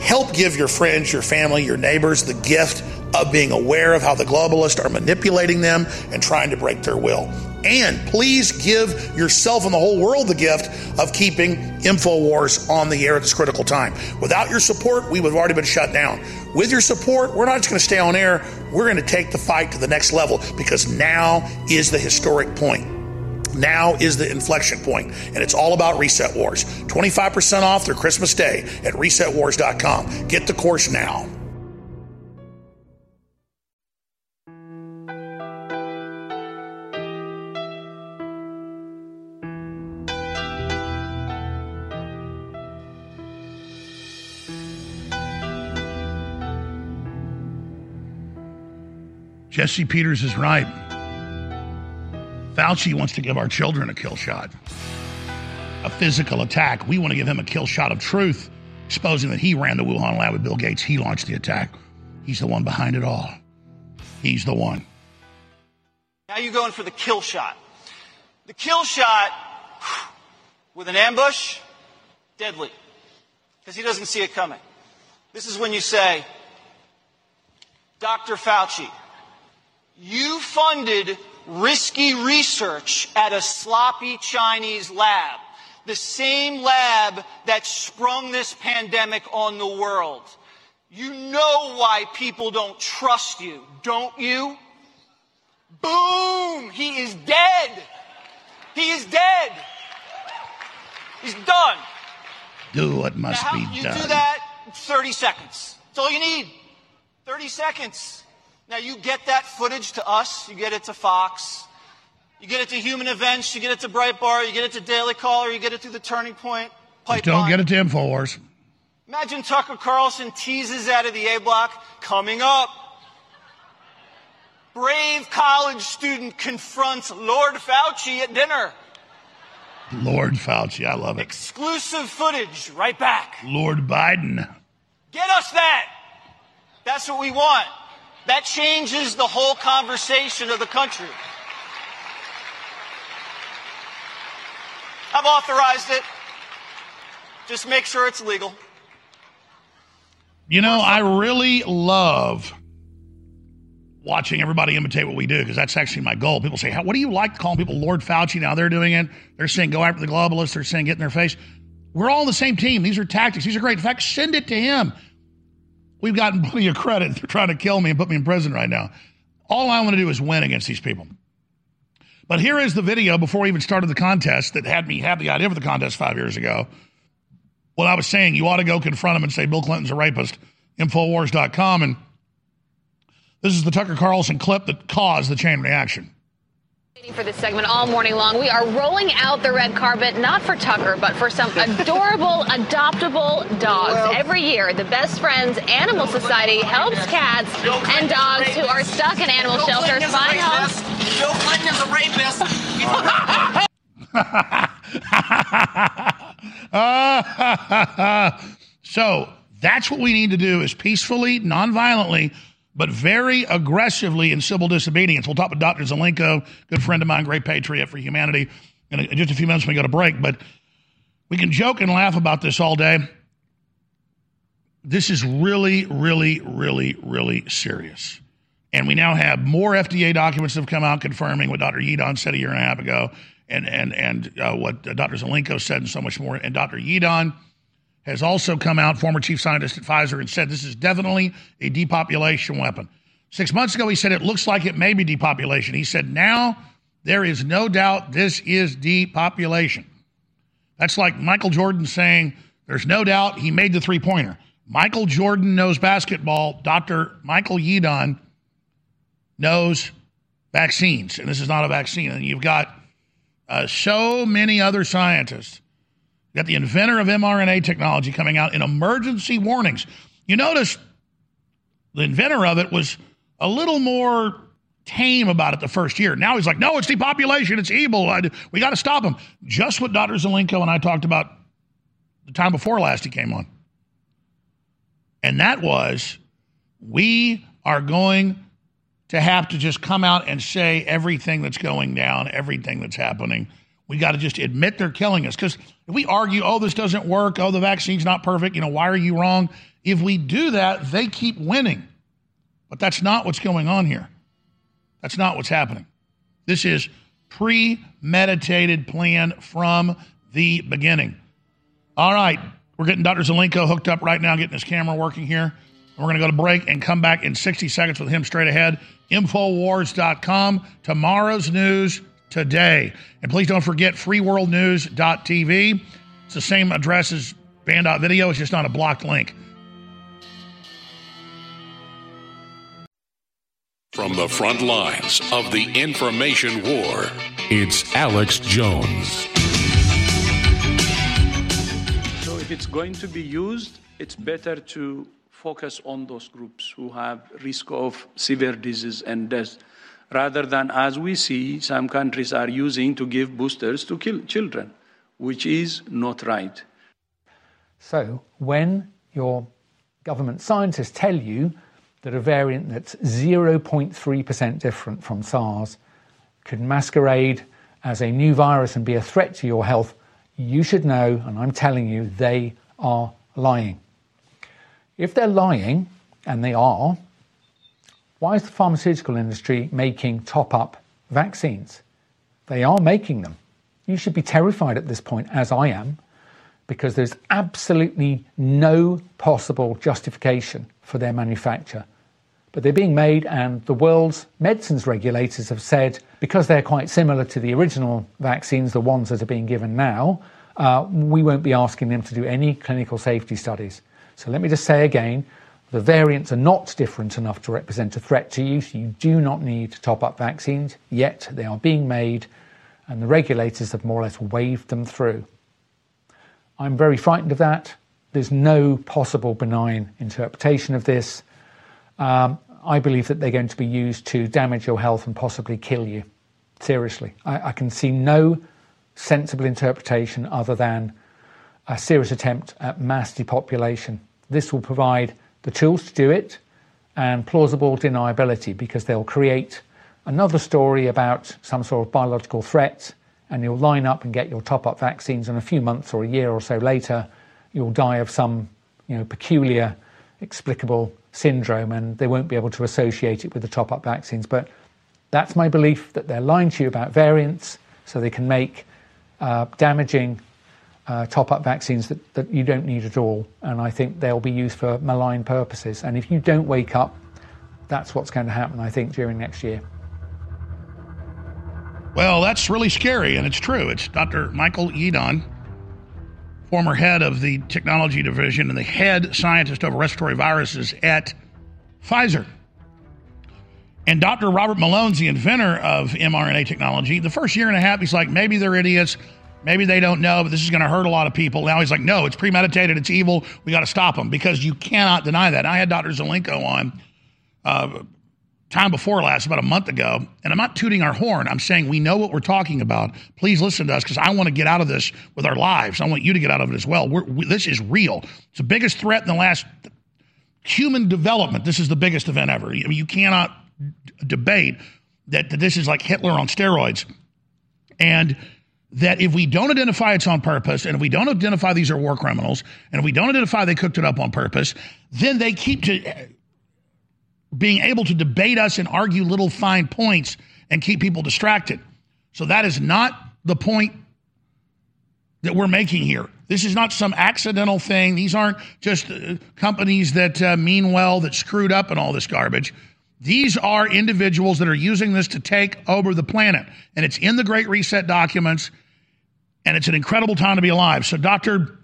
help give your friends, your family, your neighbors the gift of being aware of how the globalists are manipulating them and trying to break their will. And please give yourself and the whole world the gift of keeping InfoWars on the air at this critical time. Without your support, we would have already been shut down. With your support, we're not just going to stay on air, we're going to take the fight to the next level because now is the historic point. Now is the inflection point, and it's all about Reset Wars. 25% off through Christmas Day at resetwars.com. Get the course now. Jesse Peters is right. Fauci wants to give our children a kill shot, a physical attack. We want to give him a kill shot of truth, exposing that he ran the Wuhan lab with Bill Gates. He launched the attack. He's the one behind it all. He's the one. Now you're going for the kill shot. The kill shot with an ambush, deadly. Because he doesn't see it coming. This is when you say, Dr. Fauci, you funded risky research at a sloppy Chinese lab, the same lab that sprung this pandemic on the world. You know why people don't trust you, don't you? Boom! He is dead! He is dead! He's done. Do what must now, be you done. do that 30 seconds. That's all you need. 30 seconds. Now you get that footage to us, you get it to Fox, you get it to Human Events, you get it to Breitbart, you get it to Daily Caller, you get it through the Turning Point Just don't get it to Infowars. Imagine Tucker Carlson teases out of the A block, coming up. Brave college student confronts Lord Fauci at dinner. Lord Fauci, I love it. Exclusive footage, right back. Lord Biden. Get us that. That's what we want. That changes the whole conversation of the country. I've authorized it. Just make sure it's legal. You know, I really love watching everybody imitate what we do because that's actually my goal. People say, What do you like calling people Lord Fauci? Now they're doing it. They're saying go after the globalists. They're saying get in their face. We're all on the same team. These are tactics. These are great. In fact, send it to him. We've gotten plenty of credit for trying to kill me and put me in prison right now. All I want to do is win against these people. But here is the video before we even started the contest that had me have the idea for the contest five years ago. When I was saying you ought to go confront him and say Bill Clinton's a rapist, Infowars.com. And this is the Tucker Carlson clip that caused the chain reaction. For this segment all morning long, we are rolling out the red carpet not for Tucker, but for some adorable, adoptable dogs. Every year, the Best Friends Animal Society helps cats and dogs who are stuck in animal shelters find homes. Bill Clinton is a rapist. so That's what we need to do is peacefully, non-violently, but very aggressively in civil disobedience. We'll talk with Dr. Zelenko, good friend of mine, great patriot for humanity, in just a few minutes we go to break. But we can joke and laugh about this all day. This is really, really, really, really serious. And we now have more FDA documents that have come out confirming what Dr. Yeadon said a year and a half ago and, and, and uh, what Dr. Zelenko said and so much more. And Dr. Yeadon has also come out, former chief scientist at Pfizer, and said this is definitely a depopulation weapon. Six months ago, he said it looks like it may be depopulation. He said now there is no doubt this is depopulation. That's like Michael Jordan saying there's no doubt he made the three pointer. Michael Jordan knows basketball. Dr. Michael Yeadon knows vaccines, and this is not a vaccine. And you've got uh, so many other scientists. Got the inventor of mRNA technology coming out in emergency warnings. You notice the inventor of it was a little more tame about it the first year. Now he's like, no, it's depopulation, it's evil. We got to stop him. Just what Dr. Zelenko and I talked about the time before last he came on. And that was we are going to have to just come out and say everything that's going down, everything that's happening. We got to just admit they're killing us. Because if we argue, oh, this doesn't work, oh, the vaccine's not perfect, you know, why are you wrong? If we do that, they keep winning. But that's not what's going on here. That's not what's happening. This is premeditated plan from the beginning. All right, we're getting Dr. Zelenko hooked up right now, getting his camera working here. We're going to go to break and come back in 60 seconds with him straight ahead. Infowars.com. Tomorrow's news today. And please don't forget freeworldnews.tv. It's the same address as banned.video, it's just not a blocked link. From the front lines of the information war, it's Alex Jones. So, if it's going to be used, it's better to focus on those groups who have risk of severe disease and death rather than as we see some countries are using to give boosters to kill children which is not right so when your government scientists tell you that a variant that's 0.3% different from SARS could masquerade as a new virus and be a threat to your health, you should know, and I'm telling you, they are lying. If they're lying, and they are, why is the pharmaceutical industry making top up vaccines? They are making them. You should be terrified at this point, as I am, because there's absolutely no possible justification for their manufacture. But they're being made, and the world's medicines regulators have said because they're quite similar to the original vaccines, the ones that are being given now, uh, we won't be asking them to do any clinical safety studies. So let me just say again the variants are not different enough to represent a threat to you, so you do not need to top up vaccines, yet they are being made, and the regulators have more or less waved them through. I'm very frightened of that. There's no possible benign interpretation of this. Um, I believe that they're going to be used to damage your health and possibly kill you. Seriously. I, I can see no sensible interpretation other than a serious attempt at mass depopulation. This will provide the tools to do it and plausible deniability because they'll create another story about some sort of biological threat and you'll line up and get your top up vaccines, and a few months or a year or so later, you'll die of some you know, peculiar, explicable syndrome, and they won't be able to associate it with the top up vaccines. But that's my belief that they're lying to you about variants so they can make uh, damaging uh, top up vaccines that, that you don't need at all. And I think they'll be used for malign purposes. And if you don't wake up, that's what's going to happen, I think, during next year. Well, that's really scary, and it's true. It's Dr. Michael Yeadon, former head of the technology division and the head scientist over respiratory viruses at Pfizer. And Dr. Robert Malone's the inventor of mRNA technology. The first year and a half, he's like, maybe they're idiots. Maybe they don't know, but this is going to hurt a lot of people. Now he's like, no, it's premeditated. It's evil. We got to stop them because you cannot deny that. I had Dr. Zelenko on uh, time before last, about a month ago, and I'm not tooting our horn. I'm saying we know what we're talking about. Please listen to us because I want to get out of this with our lives. I want you to get out of it as well. We, this is real. It's the biggest threat in the last human development. This is the biggest event ever. I mean, you cannot d- debate that, that this is like Hitler on steroids. And that if we don't identify it's on purpose, and if we don't identify these are war criminals, and if we don't identify they cooked it up on purpose, then they keep to being able to debate us and argue little fine points and keep people distracted. So that is not the point that we're making here. This is not some accidental thing. These aren't just uh, companies that uh, mean well that screwed up and all this garbage. These are individuals that are using this to take over the planet. And it's in the Great Reset documents. And it's an incredible time to be alive. So, Dr.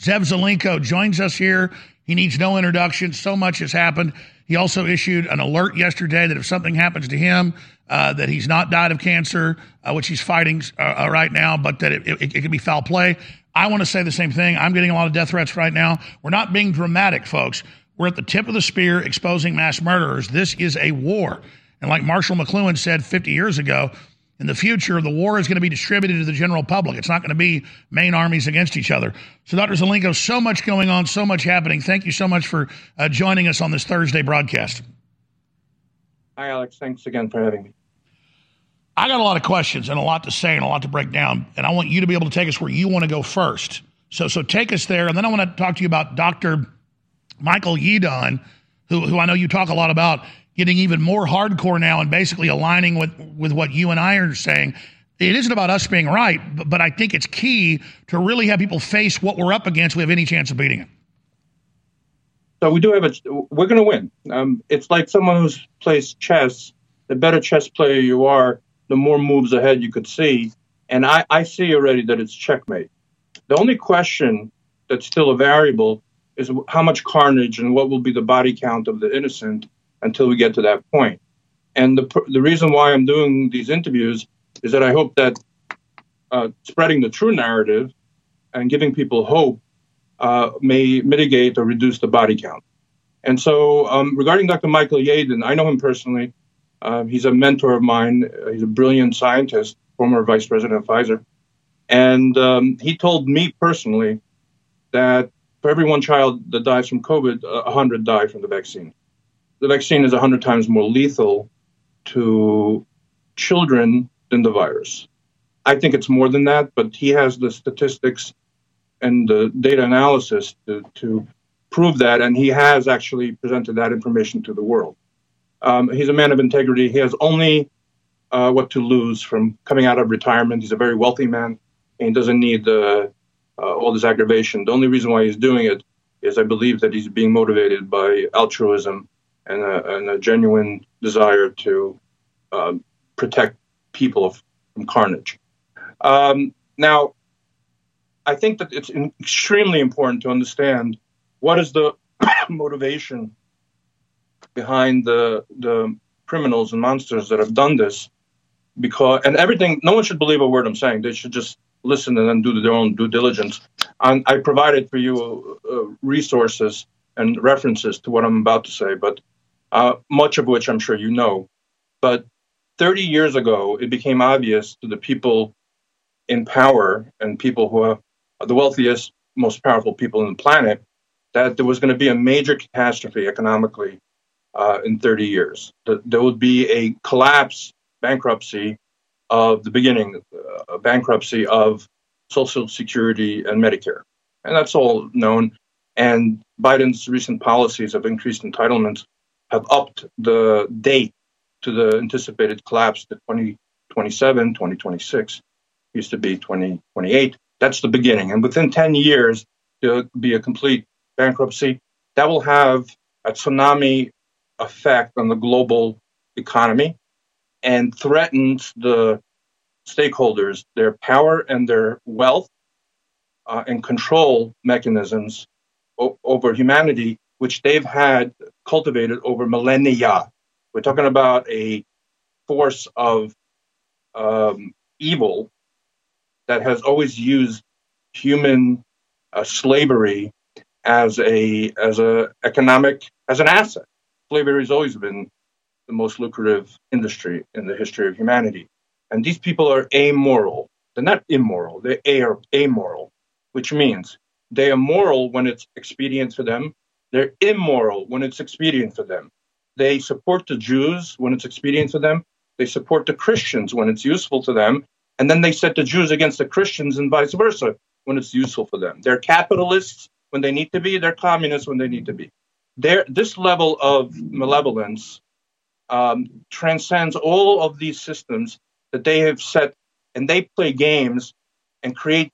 Zev Zelenko joins us here. He needs no introduction. So much has happened. He also issued an alert yesterday that if something happens to him, uh, that he's not died of cancer, uh, which he's fighting uh, uh right now, but that it, it, it could be foul play. I want to say the same thing. I'm getting a lot of death threats right now. We're not being dramatic, folks. We're at the tip of the spear exposing mass murderers. This is a war. And like Marshall McLuhan said 50 years ago, in the future, the war is going to be distributed to the general public. It's not going to be main armies against each other. So, Dr. Zelenko, so much going on, so much happening. Thank you so much for uh, joining us on this Thursday broadcast. Hi, Alex. Thanks again for having me. I got a lot of questions and a lot to say and a lot to break down, and I want you to be able to take us where you want to go first. So, so take us there, and then I want to talk to you about Dr. Michael Yeadon, who, who I know you talk a lot about getting even more hardcore now and basically aligning with, with what you and I are saying. It isn't about us being right, but, but I think it's key to really have people face what we're up against. We have any chance of beating it. So we do have a. We're going to win. Um, it's like someone who's plays chess. The better chess player you are, the more moves ahead you could see. And I, I see already that it's checkmate. The only question that's still a variable is how much carnage and what will be the body count of the innocent until we get to that point. And the, the reason why I'm doing these interviews is that I hope that uh, spreading the true narrative and giving people hope uh, may mitigate or reduce the body count. And so, um, regarding Dr. Michael Yeadon, I know him personally. Uh, he's a mentor of mine. He's a brilliant scientist, former vice president of Pfizer. And um, he told me personally that for every one child that dies from COVID, 100 die from the vaccine the vaccine is 100 times more lethal to children than the virus. I think it's more than that, but he has the statistics and the data analysis to, to prove that, and he has actually presented that information to the world. Um, he's a man of integrity. He has only uh, what to lose from coming out of retirement. He's a very wealthy man, and he doesn't need uh, uh, all this aggravation. The only reason why he's doing it is I believe that he's being motivated by altruism and a, and a genuine desire to um, protect people from carnage. Um, now, I think that it's extremely important to understand what is the motivation behind the the criminals and monsters that have done this. Because and everything, no one should believe a word I'm saying. They should just listen and then do their own due diligence. And I provided for you uh, resources and references to what I'm about to say, but uh, much of which I'm sure you know. But 30 years ago, it became obvious to the people in power and people who are the wealthiest, most powerful people on the planet that there was going to be a major catastrophe economically uh, in 30 years. That there would be a collapse, bankruptcy of the beginning, uh, bankruptcy of Social Security and Medicare. And that's all known. And Biden's recent policies of increased entitlements have upped the date to the anticipated collapse to 2027, 2026. Used to be 2028. That's the beginning. And within 10 years, there'll be a complete bankruptcy. That will have a tsunami effect on the global economy and threatens the stakeholders, their power and their wealth uh, and control mechanisms o- over humanity which they've had cultivated over millennia. We're talking about a force of um, evil that has always used human uh, slavery as a as a economic as an asset. Slavery has always been the most lucrative industry in the history of humanity. And these people are amoral. They're not immoral, they're amoral, which means they are moral when it's expedient for them. They're immoral when it's expedient for them. They support the Jews when it's expedient for them. They support the Christians when it's useful to them. And then they set the Jews against the Christians and vice versa when it's useful for them. They're capitalists when they need to be, they're communists when they need to be. They're, this level of malevolence um, transcends all of these systems that they have set, and they play games and create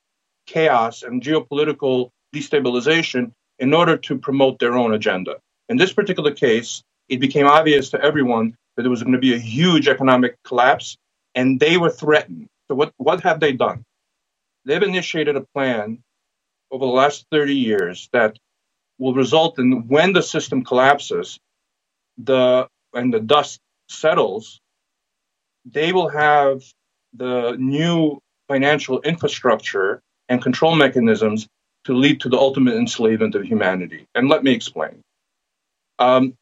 chaos and geopolitical destabilization in order to promote their own agenda. In this particular case, it became obvious to everyone that there was going to be a huge economic collapse, and they were threatened. So, what, what have they done? They've initiated a plan over the last 30 years that will result in when the system collapses, the and the dust settles, they will have the new financial infrastructure and control mechanisms to lead to the ultimate enslavement of humanity. And let me explain. Um,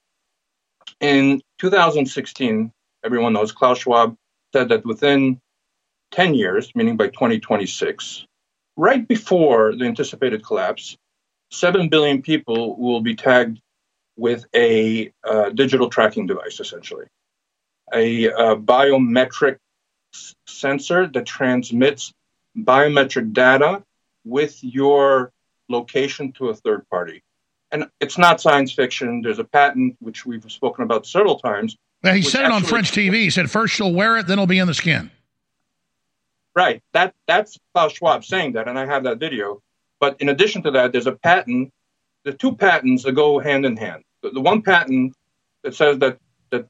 in 2016, everyone knows Klaus Schwab said that within 10 years, meaning by 2026, right before the anticipated collapse, 7 billion people will be tagged with a uh, digital tracking device, essentially, a uh, biometric s- sensor that transmits biometric data with your location to a third party. And it's not science fiction. There's a patent, which we've spoken about several times. Now, he said it on French TV. He said, first you'll wear it, then it'll be in the skin. Right. That That's Klaus Schwab saying that, and I have that video. But in addition to that, there's a patent, the two patents that go hand in hand the, the one patent that says that that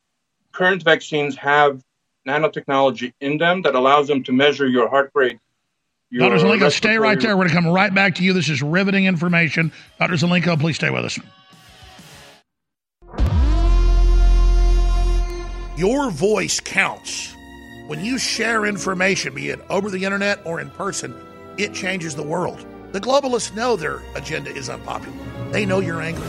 current vaccines have nanotechnology in them that allows them to measure your heart rate. Your Dr. Zelenko, stay right there. We're going to come right back to you. This is riveting information. Dr. Zelenko, please stay with us. Your voice counts. When you share information, be it over the internet or in person, it changes the world. The globalists know their agenda is unpopular. They know you're angry.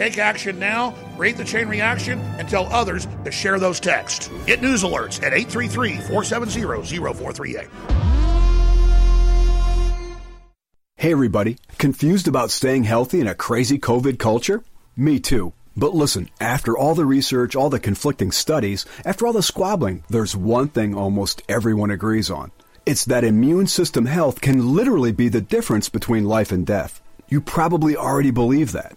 Take action now, create the chain reaction, and tell others to share those texts. Get news alerts at 833 470 0438. Hey, everybody. Confused about staying healthy in a crazy COVID culture? Me too. But listen, after all the research, all the conflicting studies, after all the squabbling, there's one thing almost everyone agrees on. It's that immune system health can literally be the difference between life and death. You probably already believe that.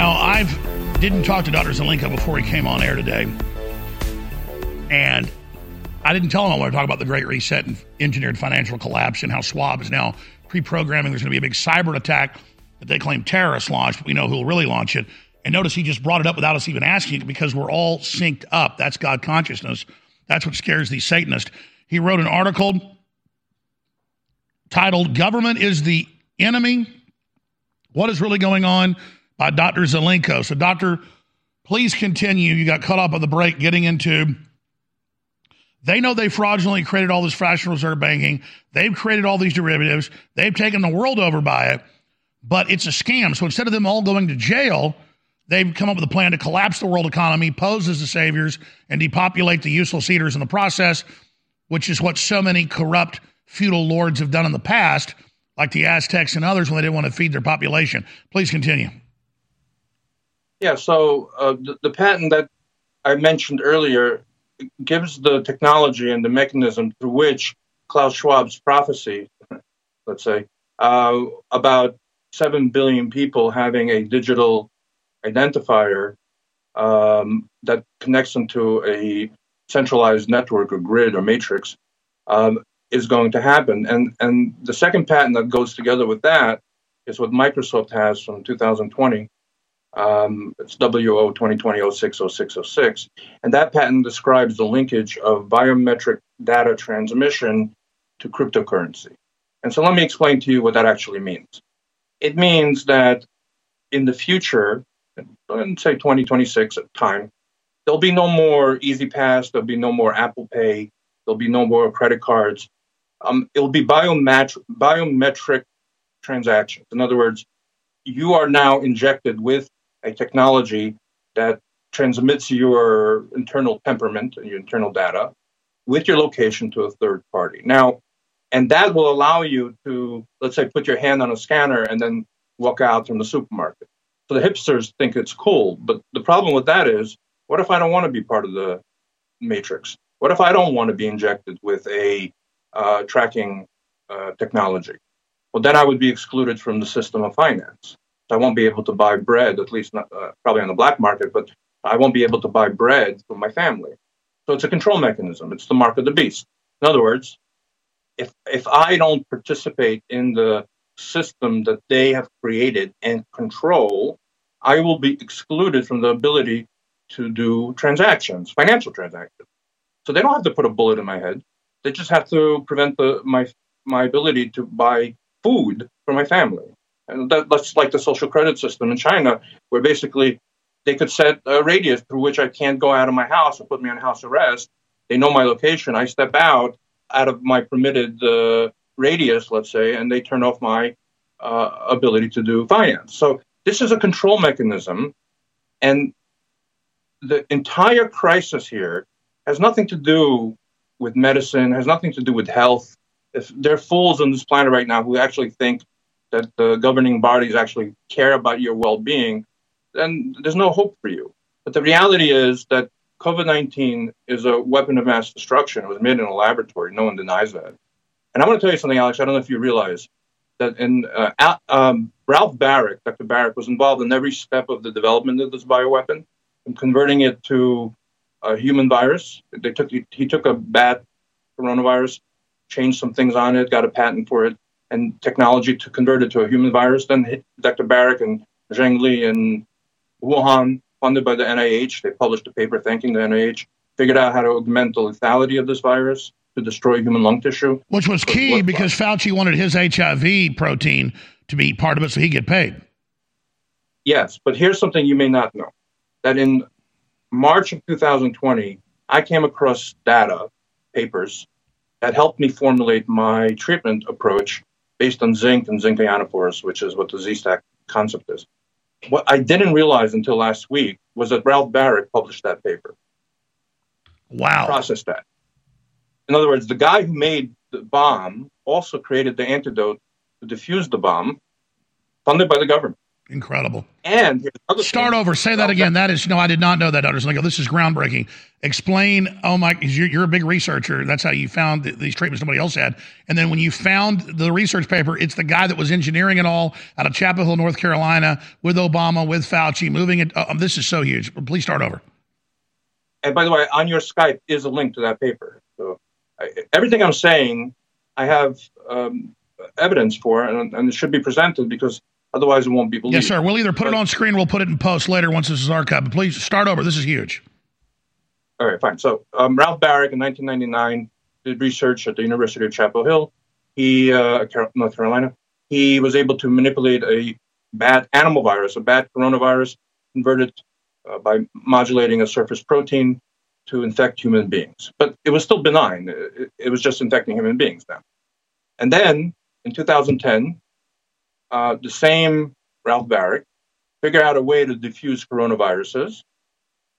Now, I've didn't talk to Dr. Zelenko before he came on air today. And I didn't tell him I want to talk about the Great Reset and engineered financial collapse and how Schwab is now pre programming there's going to be a big cyber attack that they claim terrorists launched, but we know who will really launch it. And notice he just brought it up without us even asking because we're all synced up. That's God consciousness. That's what scares these Satanists. He wrote an article titled Government is the Enemy. What is really going on by Dr. Zelenko. So, Doctor, please continue. You got cut off at the break getting into they know they fraudulently created all this fractional reserve banking. They've created all these derivatives. They've taken the world over by it, but it's a scam. So instead of them all going to jail, they've come up with a plan to collapse the world economy, pose as the saviors, and depopulate the useless eaters in the process, which is what so many corrupt feudal lords have done in the past, like the Aztecs and others when they didn't want to feed their population. Please continue. Yeah, so uh, the, the patent that I mentioned earlier gives the technology and the mechanism through which Klaus Schwab's prophecy, let's say, uh, about 7 billion people having a digital identifier um, that connects them to a centralized network or grid or matrix um, is going to happen. And, and the second patent that goes together with that is what Microsoft has from 2020 um, it's WO 2020-060606. And that patent describes the linkage of biometric data transmission to cryptocurrency. And so let me explain to you what that actually means. It means that in the future, let's say 2026 at time, there'll be no more E-ZPass, there'll be no more Apple Pay, there'll be no more credit cards. Um, it'll be biomet- biometric transactions. In other words, you are now injected with a technology that transmits your internal temperament and your internal data with your location to a third party. Now, and that will allow you to, let's say, put your hand on a scanner and then walk out from the supermarket. So the hipsters think it's cool, but the problem with that is, what if I don't want to be part of the matrix? What if I don't want to be injected with a uh, tracking uh, technology? Well, then I would be excluded from the system of finance. I won't be able to buy bread, at least not, uh, probably on the black market, but I won't be able to buy bread for my family. So it's a control mechanism. It's the mark of the beast. In other words, if if I don't participate in the system that they have created and control, I will be excluded from the ability to do transactions, financial transactions. So they don't have to put a bullet in my head. They just have to prevent the, my my ability to buy food for my family. And that, that's like the social credit system in China, where basically they could set a radius through which I can't go out of my house or put me on house arrest. They know my location. I step out out of my permitted uh, radius, let's say, and they turn off my uh, ability to do finance. So this is a control mechanism, and the entire crisis here has nothing to do with medicine, has nothing to do with health. If there are fools on this planet right now who actually think that the governing bodies actually care about your well-being, then there's no hope for you. But the reality is that COVID-19 is a weapon of mass destruction. It was made in a laboratory. No one denies that. And I want to tell you something, Alex. I don't know if you realize that in uh, um, Ralph Baric, Dr. Baric, was involved in every step of the development of this bioweapon, and converting it to a human virus. They took he took a bat coronavirus, changed some things on it, got a patent for it, and technology to convert it to a human virus. Then Dr. Baric and Zheng Li in Wuhan, funded by the NIH, they published a paper thanking the NIH, figured out how to augment the lethality of this virus to destroy human lung tissue. Which was key because Fauci wanted his HIV protein to be part of it so he get paid. Yes, but here's something you may not know. That in March of 2020, I came across data, papers, that helped me formulate my treatment approach based on zinc and zinc ionophores, which is what the Z-Stack concept is. What I didn't realize until last week was that Ralph Baric published that paper. Wow. Processed that. In other words, the guy who made the bomb also created the antidote to defuse the bomb, funded by the government. Incredible. And start over. Say that again. That is no, I did not know that. Zelenko. This is groundbreaking. Explain. Oh my, you're, you're a big researcher. That's how you found these treatments nobody else had. And then when you found the research paper, it's the guy that was engineering it all out of Chapel Hill, North Carolina, with Obama, with Fauci, moving it. Oh, this is so huge. Please start over. And by the way, on your Skype is a link to that paper. So I, everything I'm saying, I have um, evidence for, and, and it should be presented because Otherwise, it won't be believed. Yes, sir. We'll either put it on screen we'll put it in post later once this is archived. But please start over. This is huge. All right, fine. So um, Ralph Baric in 1999 did research at the University of Chapel Hill he uh, North Carolina. He was able to manipulate a bat animal virus, a bat coronavirus, convert it uh, by modulating a surface protein to infect human beings. But it was still benign. It, it was just infecting human beings now. And then in 2010, uh, the same Ralph Baric figure out a way to diffuse coronaviruses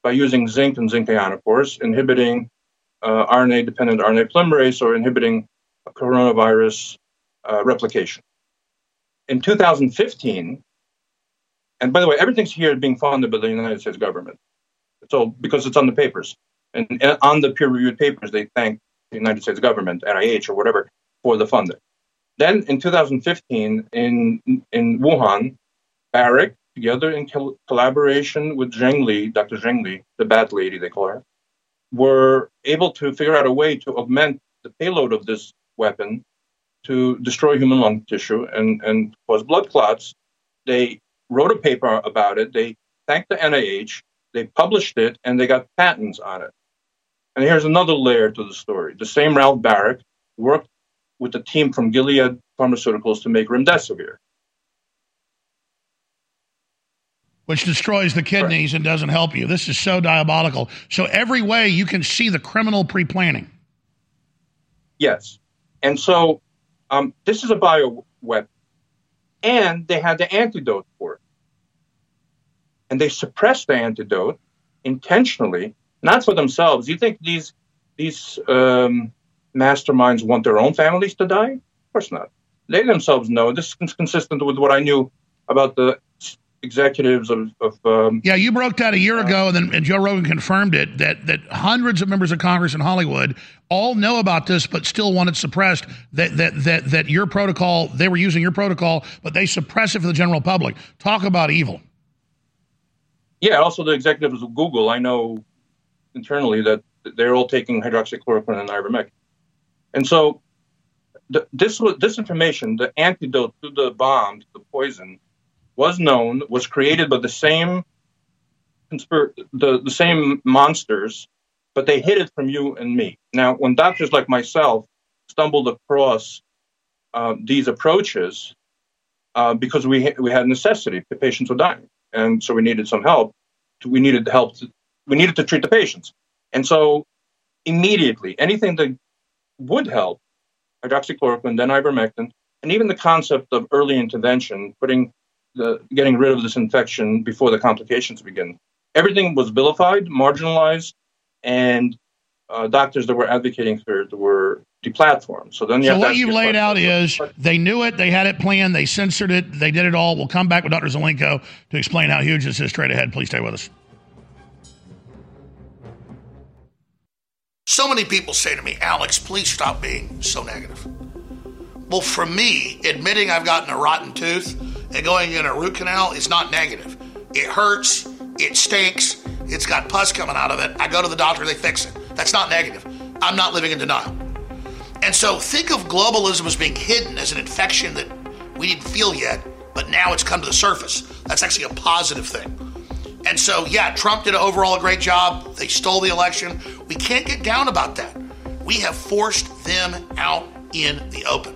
by using zinc and zinc ionophores, inhibiting uh, RNA dependent RNA polymerase or inhibiting coronavirus uh, replication. In 2015, and by the way, everything's here being funded by the United States government. So because it's on the papers, and, and on the peer-reviewed papers, they thank the United States government, NIH or whatever, for the funding. Then in 2015, in in Wuhan, Baric, together in col- collaboration with Zheng Li, Dr. Zheng Li, the bad lady they call her, were able to figure out a way to augment the payload of this weapon to destroy human lung tissue and, and cause blood clots. They wrote a paper about it. They thanked the NIH. They published it, and they got patents on it. And here's another layer to the story. The same Ralph Baric worked with the team from Gilead Pharmaceuticals to make remdesivir. Which destroys the kidneys right. and doesn't help you. This is so diabolical. So, every way you can see the criminal pre planning. Yes. And so, um, this is a bioweapon. And they had the antidote for it. And they suppressed the antidote intentionally, not for themselves. You think these these um, masterminds want their own families to die? Of course not. They themselves know. This is consistent with what I knew about the executives of. of um, yeah, you broke that a year ago, and then and Joe Rogan confirmed it that that hundreds of members of Congress in Hollywood all know about this, but still want it suppressed. That that that that your protocol, they were using your protocol, but they suppress it for the general public. Talk about evil. Yeah, also the executives of Google, I know internally that they're all taking hydroxychloroquine and ivermectin. And so the, this was this information, the antidote to the bomb, the poison, was known, was created by the same conspir- the, the same monsters, but they hid it from you and me. Now, when doctors like myself stumbled across uh, these approaches, uh, because we we had necessity, the patients were dying, and so we needed some help. We needed help. To, we needed to treat the patients, and so immediately anything that would help, hydroxychloroquine, then ivermectin, and even the concept of early intervention, putting the getting rid of this infection before the complications begin. Everything was vilified, marginalized, and uh, doctors that were advocating for it were deplatformed. So then, you so what you laid out is they knew it, they had it planned, they censored it, they did it all. We'll come back with Dr. Zelenko to explain how huge this is straight ahead. Please stay with us. So many people say to me, Alex, please stop being so negative. Well, for me, admitting I've gotten a rotten tooth and going in a root canal is not negative. It hurts, it stinks, it's got pus coming out of it. I go to the doctor, they fix it. That's not negative. I'm not living in denial. And so think of globalism as being hidden as an infection that we didn't feel yet, but now it's come to the surface. That's actually a positive thing. And so, yeah, Trump did overall a great job. They stole the election. We can't get down about that. We have forced them out in the open.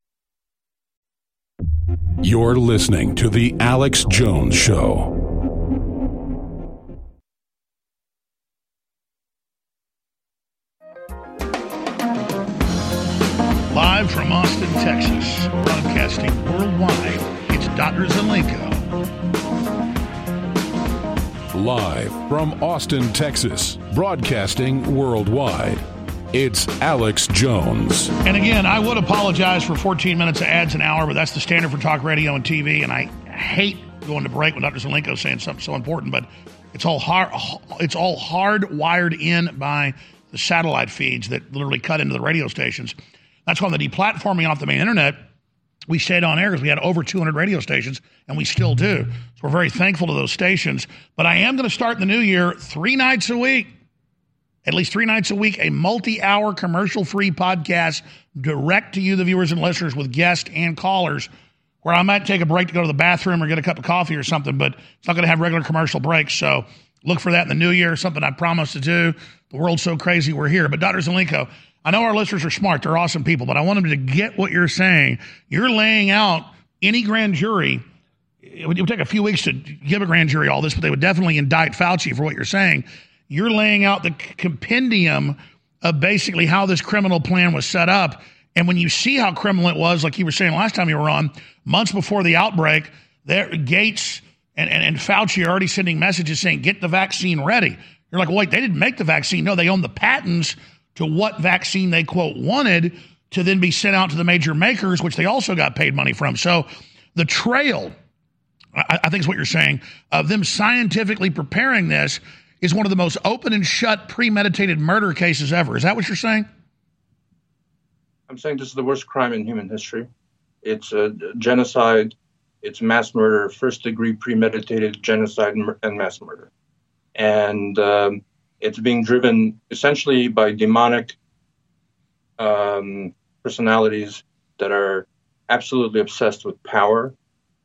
You're listening to The Alex Jones Show. Live from Austin, Texas, broadcasting worldwide, it's Dr. Zelenko. Live from Austin, Texas, broadcasting worldwide. It's Alex Jones. And again, I would apologize for 14 minutes of ads an hour, but that's the standard for talk radio and TV. And I hate going to break when Dr. Zelenko saying something so important, but it's all hard. It's all hardwired in by the satellite feeds that literally cut into the radio stations. That's why the deplatforming off the main internet we stayed on air because we had over 200 radio stations, and we still do. So we're very thankful to those stations. But I am going to start in the new year three nights a week, at least three nights a week, a multi hour commercial free podcast direct to you, the viewers and listeners, with guests and callers. Where I might take a break to go to the bathroom or get a cup of coffee or something, but it's not going to have regular commercial breaks. So look for that in the new year, something I promised to do. The world's so crazy, we're here. But Dr. Zelenko, I know our listeners are smart, they're awesome people, but I want them to get what you're saying. You're laying out any grand jury. It would take a few weeks to give a grand jury all this, but they would definitely indict Fauci for what you're saying. You're laying out the compendium of basically how this criminal plan was set up. And when you see how criminal it was, like you were saying last time you were on, months before the outbreak, there Gates and, and, and Fauci are already sending messages saying, get the vaccine ready. You're like, well, wait, they didn't make the vaccine. No, they own the patents to what vaccine they, quote, wanted to then be sent out to the major makers, which they also got paid money from. So the trail, I, I think is what you're saying, of them scientifically preparing this is one of the most open and shut, premeditated murder cases ever. Is that what you're saying? I'm saying this is the worst crime in human history. It's a genocide, it's mass murder, first degree premeditated genocide and mass murder. And um, it's being driven essentially by demonic um, personalities that are absolutely obsessed with power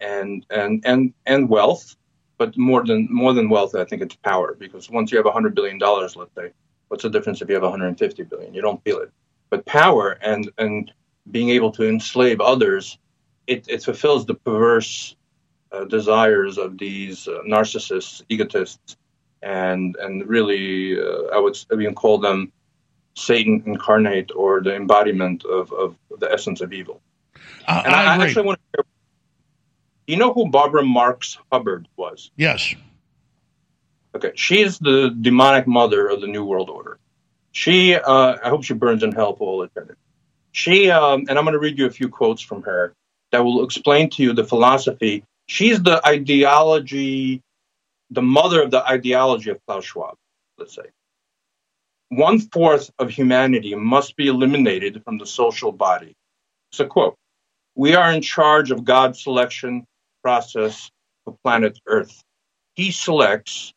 and and and and wealth, but more than more than wealth, I think it's power. Because once you have hundred billion dollars, let's say, what's the difference if you have 150 billion? You don't feel it. But power and and being able to enslave others, it, it fulfills the perverse uh, desires of these uh, narcissists, egotists, and and really, uh, I would even call them Satan incarnate or the embodiment of, of the essence of evil. And I, I, I actually want to. You know who Barbara Marx Hubbard was? Yes. Okay, she is the demonic mother of the New World Order. She, uh, I hope she burns in hell for all eternity. She, um, and I'm going to read you a few quotes from her that will explain to you the philosophy. She's the ideology the mother of the ideology of Klaus Schwab, let's say. One fourth of humanity must be eliminated from the social body. It's a quote. We are in charge of God's selection process of planet Earth. He selects,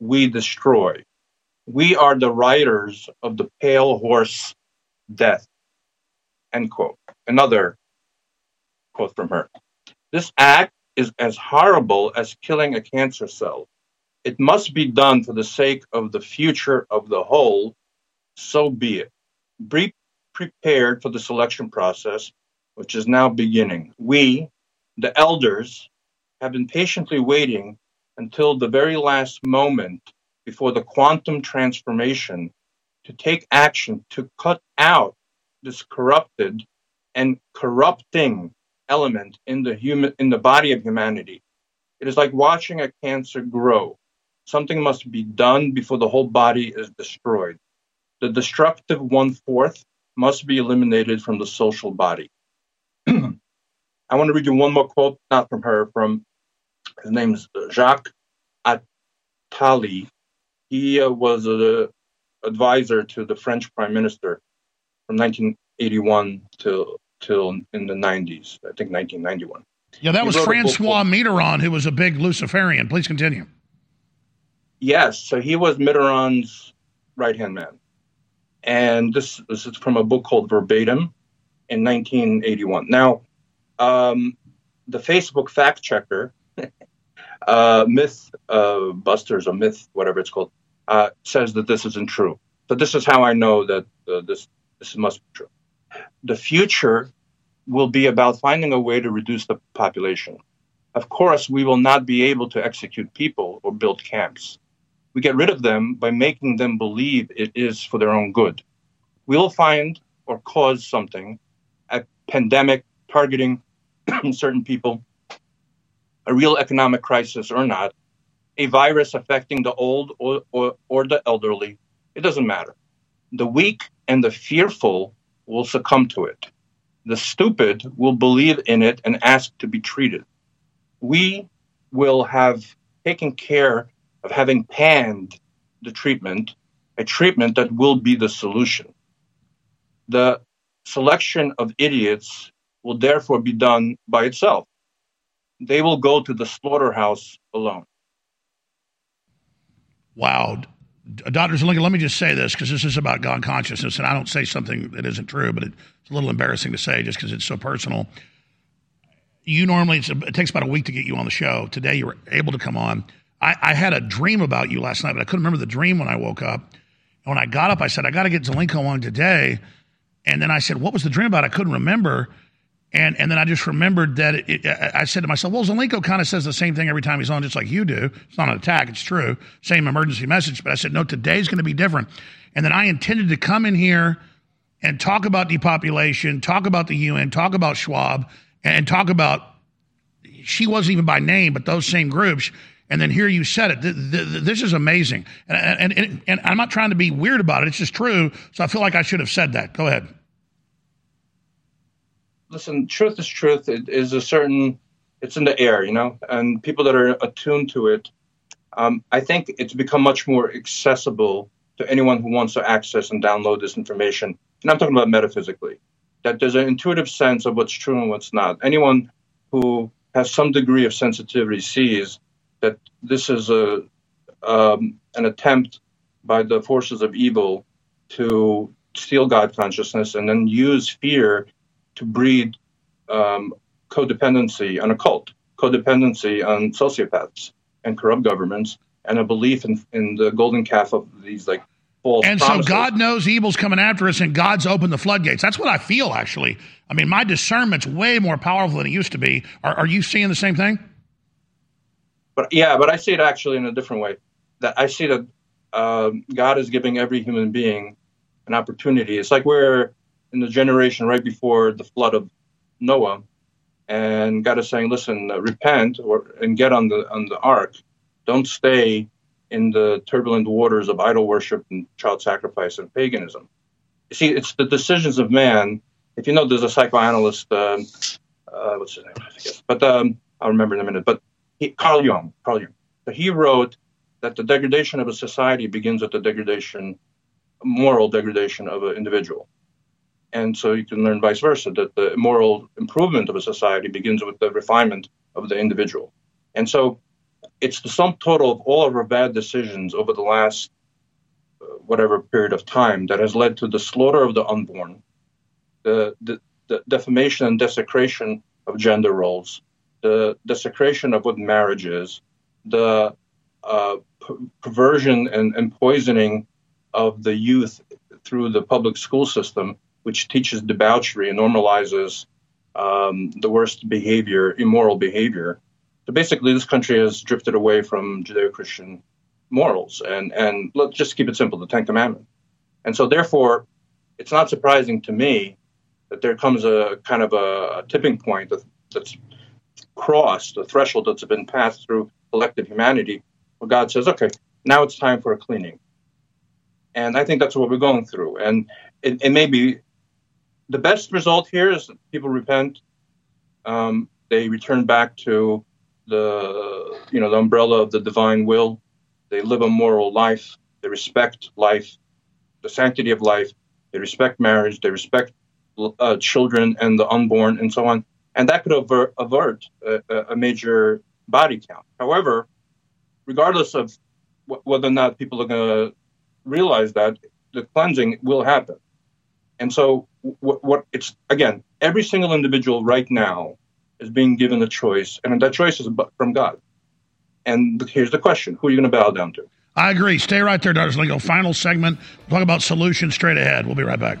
we destroy. We are the riders of the pale horse death. End quote. Another quote from her. This act is as horrible as killing a cancer cell. It must be done for the sake of the future of the whole, so be it. Be prepared for the selection process, which is now beginning. We, the elders, have been patiently waiting until the very last moment before the quantum transformation to take action to cut out this corrupted and corrupting element in the human in the body of humanity. It is like watching a cancer grow. Something must be done before the whole body is destroyed. The destructive one fourth must be eliminated from the social body. I want to read you one more quote, not from her, from his name's Jacques Attali. He uh, was an advisor to the French prime minister from 1981 till till in the 90s, I think 1991. Yeah, that He was wrote a book Francois Mitterrand, who was a big Luciferian. Please continue. Yes, so he was Mitterrand's right hand man. And this, this is from a book called Verbatim in 1981. Now, um, the Facebook fact checker, uh, Myth uh, Busters or Myth, whatever it's called, uh, says that this isn't true. So this is how I know that uh, this this must be true. The future will be about finding a way to reduce the population. Of course, we will not be able to execute people or build camps. We get rid of them by making them believe it is for their own good. We will find or cause something, a pandemic targeting certain people, a real economic crisis or not, a virus affecting the old or, or, or the elderly. It doesn't matter. The weak and the fearful will succumb to it. The stupid will believe in it and ask to be treated. We will have taken care of having panned the treatment, a treatment that will be the solution. The selection of idiots will therefore be done by itself. They will go to the slaughterhouse alone. Wow. Dr. Uh, Zelenko, let me just say this because this is about God consciousness, and I don't say something that isn't true, but it's a little embarrassing to say just because it's so personal. You normally, it takes about a week to get you on the show. Today, you were able to come on. I, I, had a dream about you last night, but I couldn't remember the dream when I woke up. And when I got up, I said, I got to get Zelenko on today. And then I said, What was the dream about? I couldn't remember. And and then I just remembered that it, it, I said to myself, well, Zelenko kind of says the same thing every time he's on, just like you do. It's not an attack, it's true. Same emergency message. But I said, no, today's going to be different. And then I intended to come in here and talk about depopulation, talk about the UN, talk about Schwab, and talk about, she wasn't even by name, but those same groups. And then here you said it. This is amazing. And, and, and I'm not trying to be weird about it, it's just true. So I feel like I should have said that. Go ahead listen, truth is truth. It is a certain, it's in the air, you know, and people that are attuned to it, um, I think it's become much more accessible to anyone who wants to access and download this information. And I'm talking about metaphysically, that there's an intuitive sense of what's true and what's not. Anyone who has some degree of sensitivity sees that this is a um, an attempt by the forces of evil to steal God consciousness and then use fear to breed um, codependency on a cult, codependency on sociopaths and corrupt governments, and a belief in, in the golden calf of these like false. And promises. so God knows evil's coming after us, and God's opened the floodgates. That's what I feel actually. I mean, my discernment's way more powerful than it used to be. Are, are you seeing the same thing? But yeah, but I see it actually in a different way. That I see that um, God is giving every human being an opportunity. It's like we're in the generation right before the flood of Noah, and God is saying, "Listen, uh, repent or and get on the on the ark. Don't stay in the turbulent waters of idol worship and child sacrifice and paganism." You see, it's the decisions of man. If you know, there's a psychoanalyst. Um, uh, what's his name? I forget. But um, I'll remember in a minute. But he, Carl Jung. Carl Jung. He wrote that the degradation of a society begins with the degradation, moral degradation of an individual. And so you can learn vice versa that the moral improvement of a society begins with the refinement of the individual. And so it's the sum total of all of our bad decisions over the last uh, whatever period of time that has led to the slaughter of the unborn, the, the, the defamation and desecration of gender roles, the desecration of what marriage is, the uh, perversion and, and poisoning of the youth through the public school system which teaches debauchery and normalizes um, the worst behavior, immoral behavior. So basically, this country has drifted away from Judeo-Christian morals, and and let's just keep it simple: the Ten Commandments. And so, therefore, it's not surprising to me that there comes a kind of a, tipping point that, that's crossed, a threshold that's been passed through collective humanity, where God says, "Okay, now it's time for a cleaning." And I think that's what we're going through. And it, it may be the best result here is people repent. Um, they return back to the you know the umbrella of the divine will. They live a moral life. They respect life, the sanctity of life. They respect marriage. They respect uh, children and the unborn and so on. And that could avert, avert a, a, major body count. However, regardless of w- whether or not people are going to realize that, the cleansing will happen. And so what, what it's again, every single individual right now is being given a choice, and that choice is from God. And here's the question: Who are you going to bow down to? I agree. Stay right there, Dr. Zelenko. Final segment. talk about solutions straight ahead. We'll be right back.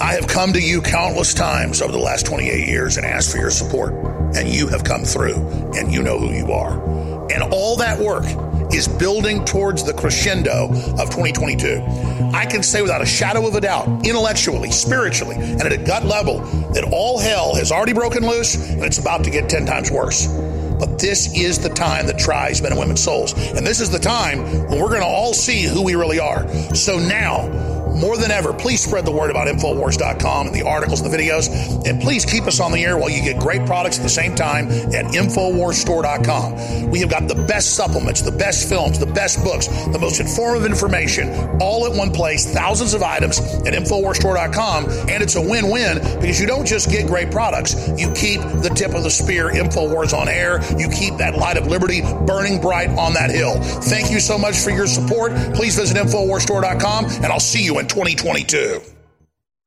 I have come to you countless times over the last 28 years and asked for your support, and you have come through, and you know who you are. And all that work is building towards the crescendo of 2022. I can say without a shadow of a doubt, intellectually, spiritually, and at a gut level, that all hell has already broken loose and it's about to get 10 times worse. But this is the time that tries men and women's souls. And this is the time when we're going to all see who we really are. So now, more than ever, please spread the word about Infowars.com and the articles and the videos. And please keep us on the air while you get great products at the same time at InfoWarsStore.com. We have got the best supplements, the best films, the best books, the most informative information, all at one place, thousands of items at InfoWarsStore.com. And it's a win win because you don't just get great products, you keep the tip of the spear, InfoWars, on air. You keep that light of liberty burning bright on that hill. Thank you so much for your support. Please visit InfoWarsStore.com and I'll see you in 2022.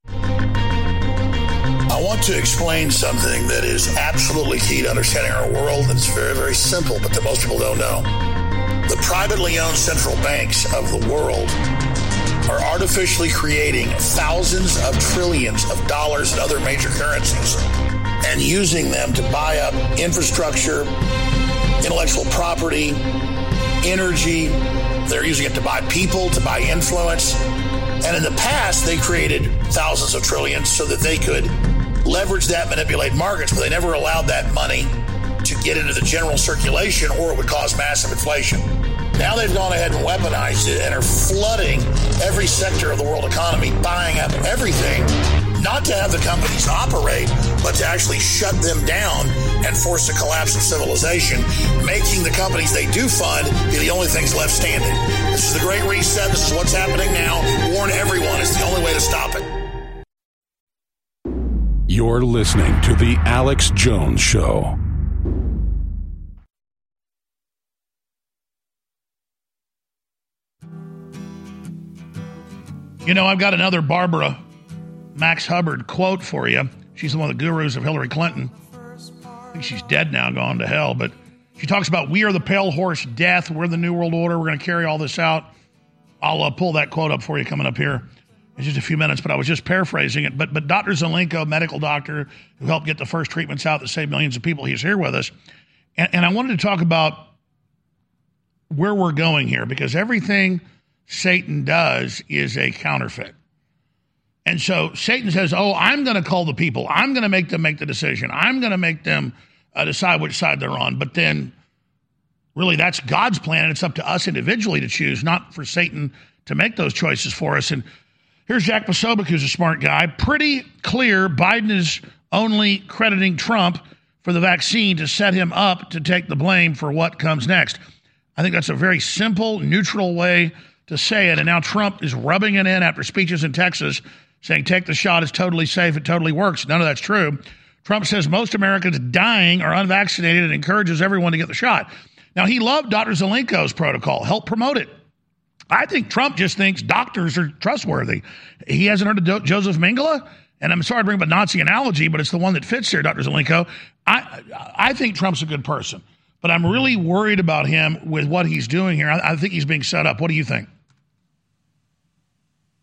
I want to explain something that is absolutely key to understanding our world. It's very, very simple, but that most people don't know. The privately owned central banks of the world are artificially creating thousands of trillions of dollars in other major currencies and using them to buy up infrastructure, intellectual property, energy. They're using it to buy people, to buy influence. And in the past, they created thousands of trillions so that they could leverage that, manipulate markets, but they never allowed that money to get into the general circulation or it would cause massive inflation. Now they've gone ahead and weaponized it and are flooding every sector of the world economy, buying up everything, not to have the companies operate, but to actually shut them down and force a collapse of civilization, making the companies they do fund be the only things left standing. This is the Great Reset. This is what's happening now. Warn everyone. It's the only way to stop it. You're listening to The Alex Jones Show. You know, I've got another Barbara Marx Hubbard quote for you. She's one of the gurus of Hillary Clinton. Think she's dead now, gone to hell, but she talks about we are the pale horse death. We're the New World Order. We're going to carry all this out. I'll uh, pull that quote up for you coming up here in just a few minutes, but I was just paraphrasing it. But but Dr. Zelenko, medical doctor who helped get the first treatments out that saved millions of people, he's here with us. And, and I wanted to talk about where we're going here because everything Satan does is a counterfeit. And so Satan says, Oh, I'm going to call the people. I'm going to make them make the decision. I'm going to make them uh, decide which side they're on. But then, really, that's God's plan. And it's up to us individually to choose, not for Satan to make those choices for us. And here's Jack Posobiec, who's a smart guy. Pretty clear Biden is only crediting Trump for the vaccine to set him up to take the blame for what comes next. I think that's a very simple, neutral way to say it. And now Trump is rubbing it in after speeches in Texas saying, take the shot, it's totally safe, it totally works. None of that's true. Trump says most Americans dying are unvaccinated and encourages everyone to get the shot. Now, he loved Dr. Zelenko's protocol, helped promote it. I think Trump just thinks doctors are trustworthy. He hasn't heard of Joseph Mengele, and I'm sorry to bring up a Nazi analogy, but it's the one that fits here, Dr. Zelenko. I, I think Trump's a good person, but I'm really worried about him with what he's doing here. I, I think he's being set up. What do you think?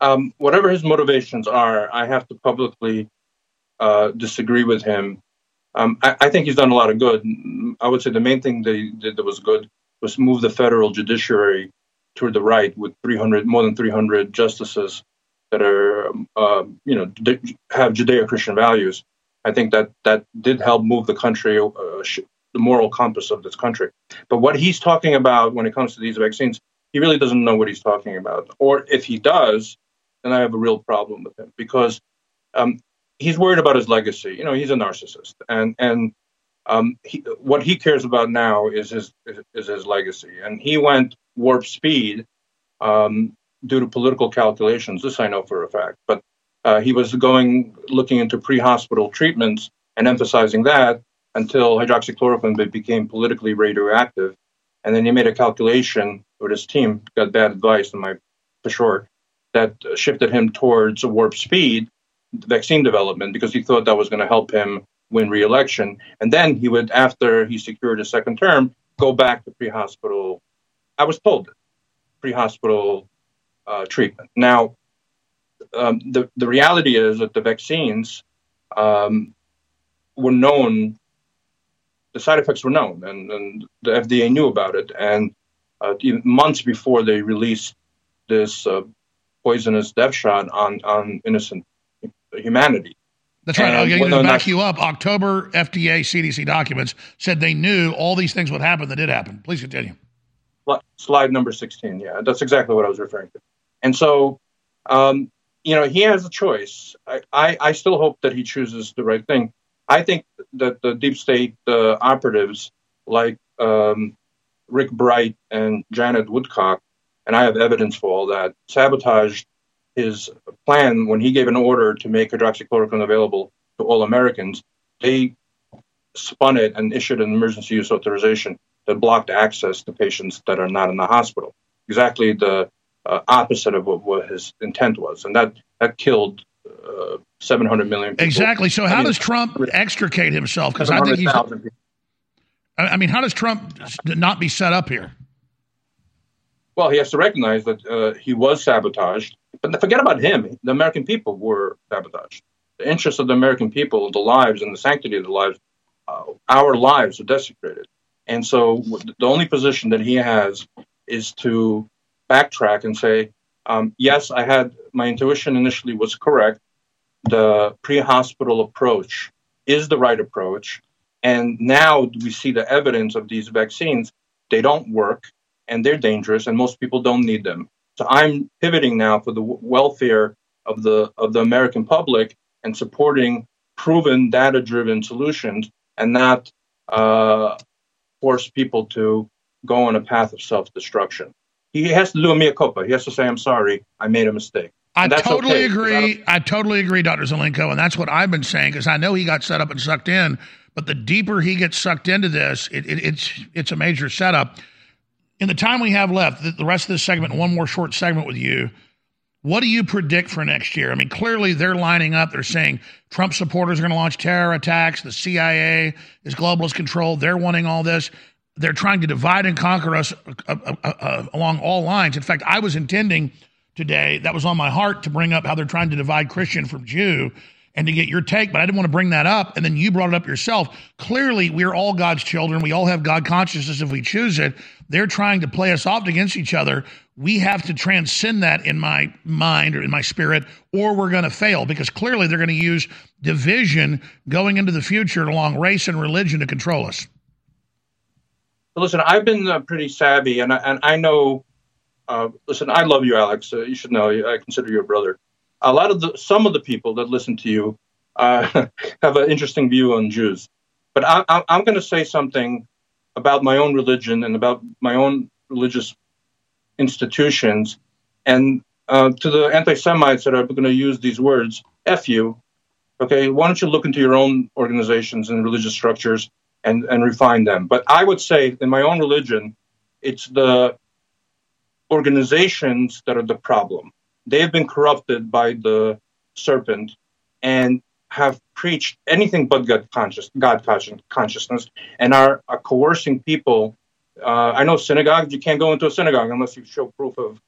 Um, whatever his motivations are, I have to publicly uh, disagree with him. Um, I, I, think he's done a lot of good. I would say the main thing they did that was good was move the federal judiciary toward the right with 300, more than 300 justices that are, uh, you know, have Judeo-Christian values. I think that that did help move the country, uh, the moral compass of this country. But what he's talking about when it comes to these vaccines, he really doesn't know what he's talking about. Or if he does, then I have a real problem with him because um, he's worried about his legacy. You know, he's a narcissist, and and um, he, what he cares about now is his is his legacy. And he went warp speed um, due to political calculations. This I know for a fact. But uh, he was going looking into pre-hospital treatments and emphasizing that until hydroxychloroquine became politically radioactive. And then he made a calculation with his team, got bad advice, in my for short, that shifted him towards warp speed vaccine development because he thought that was going to help him win re-election. And then he would, after he secured a second term, go back to pre-hospital. I was told pre-hospital uh, treatment. Now, um, the the reality is that the vaccines um, were known. The side effects were known, and, and the FDA knew about it. And uh, months before they released this uh, poisonous death shot on on innocent humanity. That's right. I'll get to back you up. October FDA CDC documents said they knew all these things would happen that did happen. Please continue. Slide number 16. Yeah, that's exactly what I was referring to. And so um, you know, he has a choice. I, I, I, still hope that he chooses the right thing. I think that the deep state uh, operatives like um, Rick Bright and Janet Woodcock, and I have evidence for all that, sabotaged his plan when he gave an order to make hydroxychloroquine available to all Americans. They spun it and issued an emergency use authorization that blocked access to patients that are not in the hospital. Exactly the uh, opposite of what, what, his intent was, and that that killed uh, 700 million people. Exactly. So how I mean, does Trump extricate himself? Because I think he's. I mean, how does Trump not be set up here? Well, he has to recognize that uh, he was sabotaged, but forget about him. The American people were sabotaged. The interests of the American people, the lives and the sanctity of the lives, uh, our lives are desecrated. And so the only position that he has is to backtrack and say, um, yes, I had my intuition initially was correct. The pre-hospital approach is the right approach, and now we see the evidence of these vaccines. They don't work, and they're dangerous, and most people don't need them. So I'm pivoting now for the welfare of the of the American public and supporting proven data-driven solutions, and not uh, force people to go on a path of self-destruction he has to do a mea culpa. He has to say, "I'm sorry, I made a mistake." I totally okay, agree. I, I totally agree, Dr. Zelenko, and that's what I've been saying because I know he got set up and sucked in. But the deeper he gets sucked into this, it, it, it's it's a major setup. In the time we have left, the, rest of this segment, one more short segment with you. What do you predict for next year? I mean, clearly they're lining up. They're saying Trump supporters are going to launch terror attacks. The CIA is globalist controlled. They're wanting all this they're trying to divide and conquer us uh, uh, uh, uh, along all lines. In fact, I was intending today, that was on my heart to bring up how they're trying to divide Christian from Jew and to get your take, but I didn't want to bring that up. And then you brought it up yourself. Clearly, we're all God's children. We all have God consciousness if we choose it. They're trying to play us off against each other. We have to transcend that in my mind or in my spirit, or we're going to fail because clearly they're going to use division going into the future along race and religion to control us listen, I've been uh, pretty savvy, and I, and I know. Uh, listen, I love you, Alex. Uh, you should know. I consider you a brother. A lot of the some of the people that listen to you uh, have an interesting view on Jews, but I, I, I'm going to say something about my own religion and about my own religious institutions, and uh, to the anti-Semites that are going to use these words, "f you." Okay, why don't you look into your own organizations and religious structures and, and refine them. But I would say in my own religion, it's the organizations that are the problem. They have been corrupted by the serpent and have preached anything but God, conscious, God consciousness and are, are coercing people. Uh, I know synagogues, you can't go into a synagogue unless you show proof of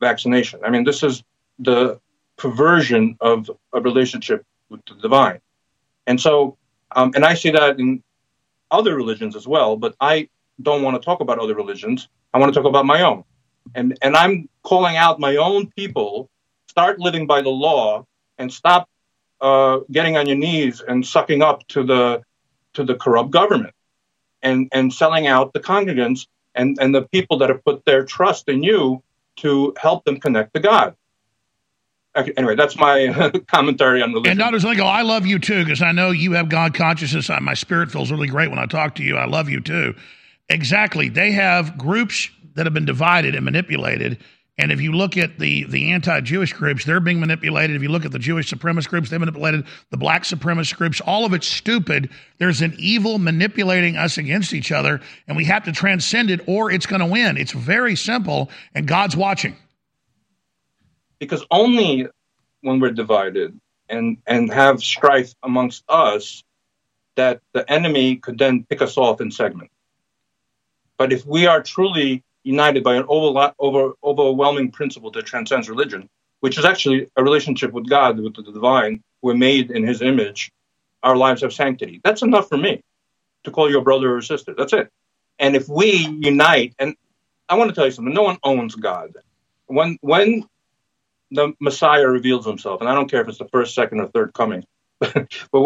vaccination. I mean, this is the perversion of a relationship with the divine. And so, um, and I see that in other religions as well, but I don't want to talk about other religions. I want to talk about my own. And, and I'm calling out my own people start living by the law and stop uh, getting on your knees and sucking up to the, to the corrupt government and, and selling out the congregants and, and the people that have put their trust in you to help them connect to God anyway, that's my commentary on religion. And Dr. Zelenko, I love you too because I know you have God consciousness. My spirit feels really great when I talk to you. I love you too. Exactly. They have groups that have been divided and manipulated. And if you look at the, the anti Jewish groups, they're being manipulated. If you look at the Jewish supremacist groups, they manipulated the black supremacist groups. All of it's stupid. There's an evil manipulating us against each other, and we have to transcend it or it's going to win. It's very simple, and God's watching because only when we're divided and and have strife amongst us that the enemy could then pick us off in segments. But if we are truly united by an over, over, overwhelming principle that transcends religion, which is actually a relationship with God, with the divine, we're made in His image, our lives have sanctity. That's enough for me to call you a brother or sister. That's it. And if we unite, and I want to tell you something, no one owns God. When when the Messiah reveals himself, and I don't care if it's the first, second, or third coming. but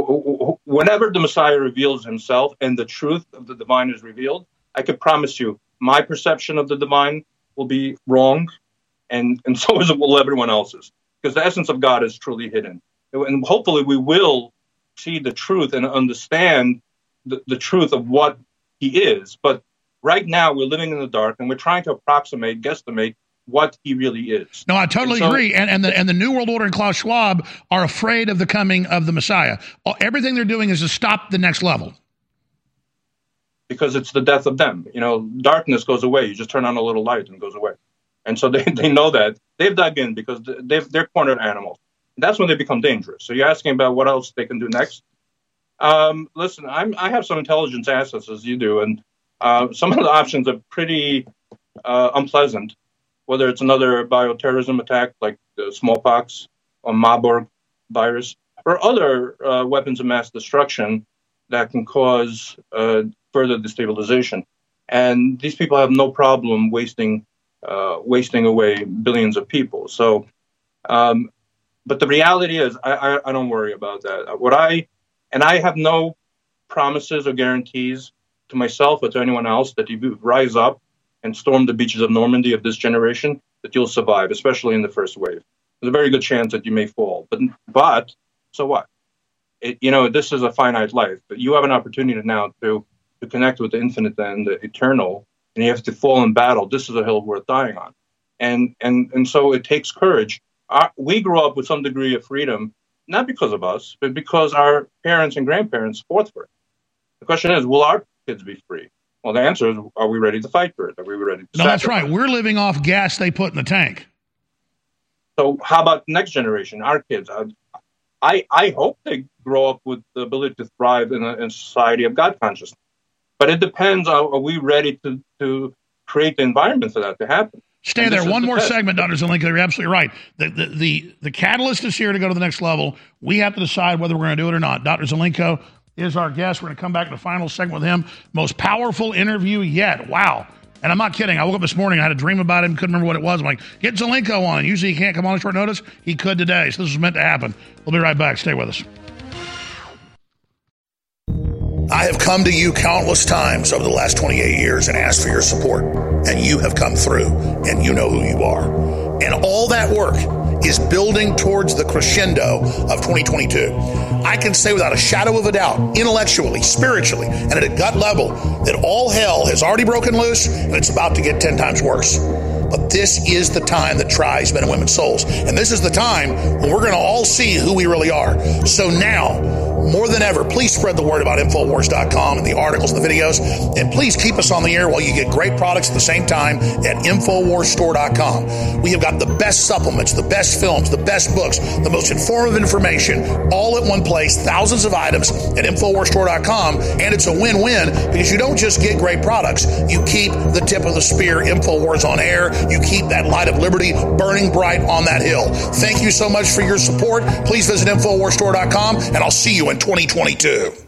whenever the Messiah reveals himself and the truth of the divine is revealed, I can promise you my perception of the divine will be wrong, and, and so is will everyone else's. because the essence of God is truly hidden. And hopefully we will see the truth and understand the, the truth of what he is. But right now we're living in the dark and we're trying to approximate, guesstimate what he really is. No, I totally and so, agree. And, and the and the New World Order and Klaus Schwab are afraid of the coming of the Messiah. Everything they're doing is to stop the next level. Because it's the death of them. You know, darkness goes away. You just turn on a little light and it goes away. And so they, they know that. They've dug in because they've, they're cornered animals. That's when they become dangerous. So you're asking about what else they can do next? Um, listen, I'm, I have some intelligence assets as you do, and uh, some of the options are pretty uh, unpleasant whether it's another bioterrorism attack like the smallpox or Marburg virus, or other uh, weapons of mass destruction that can cause uh, further destabilization. And these people have no problem wasting uh, wasting away billions of people. So, um, but the reality is, I, I, I don't worry about that. What I and I have no promises or guarantees to myself or to anyone else that if you rise up and storm the beaches of Normandy of this generation, that you'll survive, especially in the first wave. There's a very good chance that you may fall, but but so what? It, you know, this is a finite life, but you have an opportunity now to to connect with the infinite and the eternal, and you have to fall in battle. This is a hill worth dying on, and and and so it takes courage. Our, we grew up with some degree of freedom, not because of us, but because our parents and grandparents fought for it. The question is, will our kids be free? Well, the answer is, are we ready to fight for it? Are we ready to? No, that's right. We're living off gas they put in the tank. So, how about next generation, our kids? I I hope they grow up with the ability to thrive in a, in a society of God consciousness, but it depends. Are, are, we ready to to create the environment for that to happen? Stay and there. One the more test. segment, Dr. Zelenko. You're absolutely right. The, the, the, the catalyst is here to go to the next level. We have to decide whether we're going to do it or not. Dr. Zelenko, is our guest. We're going to come back to the final segment with him. Most powerful interview yet. Wow. And I'm not kidding. I woke up this morning. I had a dream about him. Couldn't remember what it was. I'm like, get Zelenko on. Usually he can't come on short notice. He could today. So this was meant to happen. We'll be right back. Stay with us. I have come to you countless times over the last 28 years and asked for your support. And you have come through, and you know who you are. And all that work is building towards the crescendo of 2022. I can say without a shadow of a doubt, intellectually, spiritually, and at a gut level, that all hell has already broken loose and it's about to get 10 times worse. But this is the time that tries men and women's souls. And this is the time when we're going to all see who we really are. So now, more than ever, please spread the word about Infowars.com and the articles the videos. And please keep us on the air while you get great products at the same time at InfoWarsStore.com. We have got the best supplements, the best films, the best books, the most informative information, all at one place, thousands of items at InfoWarsStore.com. And it's a win win because you don't just get great products, you keep the tip of the spear InfoWars on air. You keep that light of liberty burning bright on that hill. Thank you so much for your support. Please visit InfoWarsStore.com and I'll see you in 2022.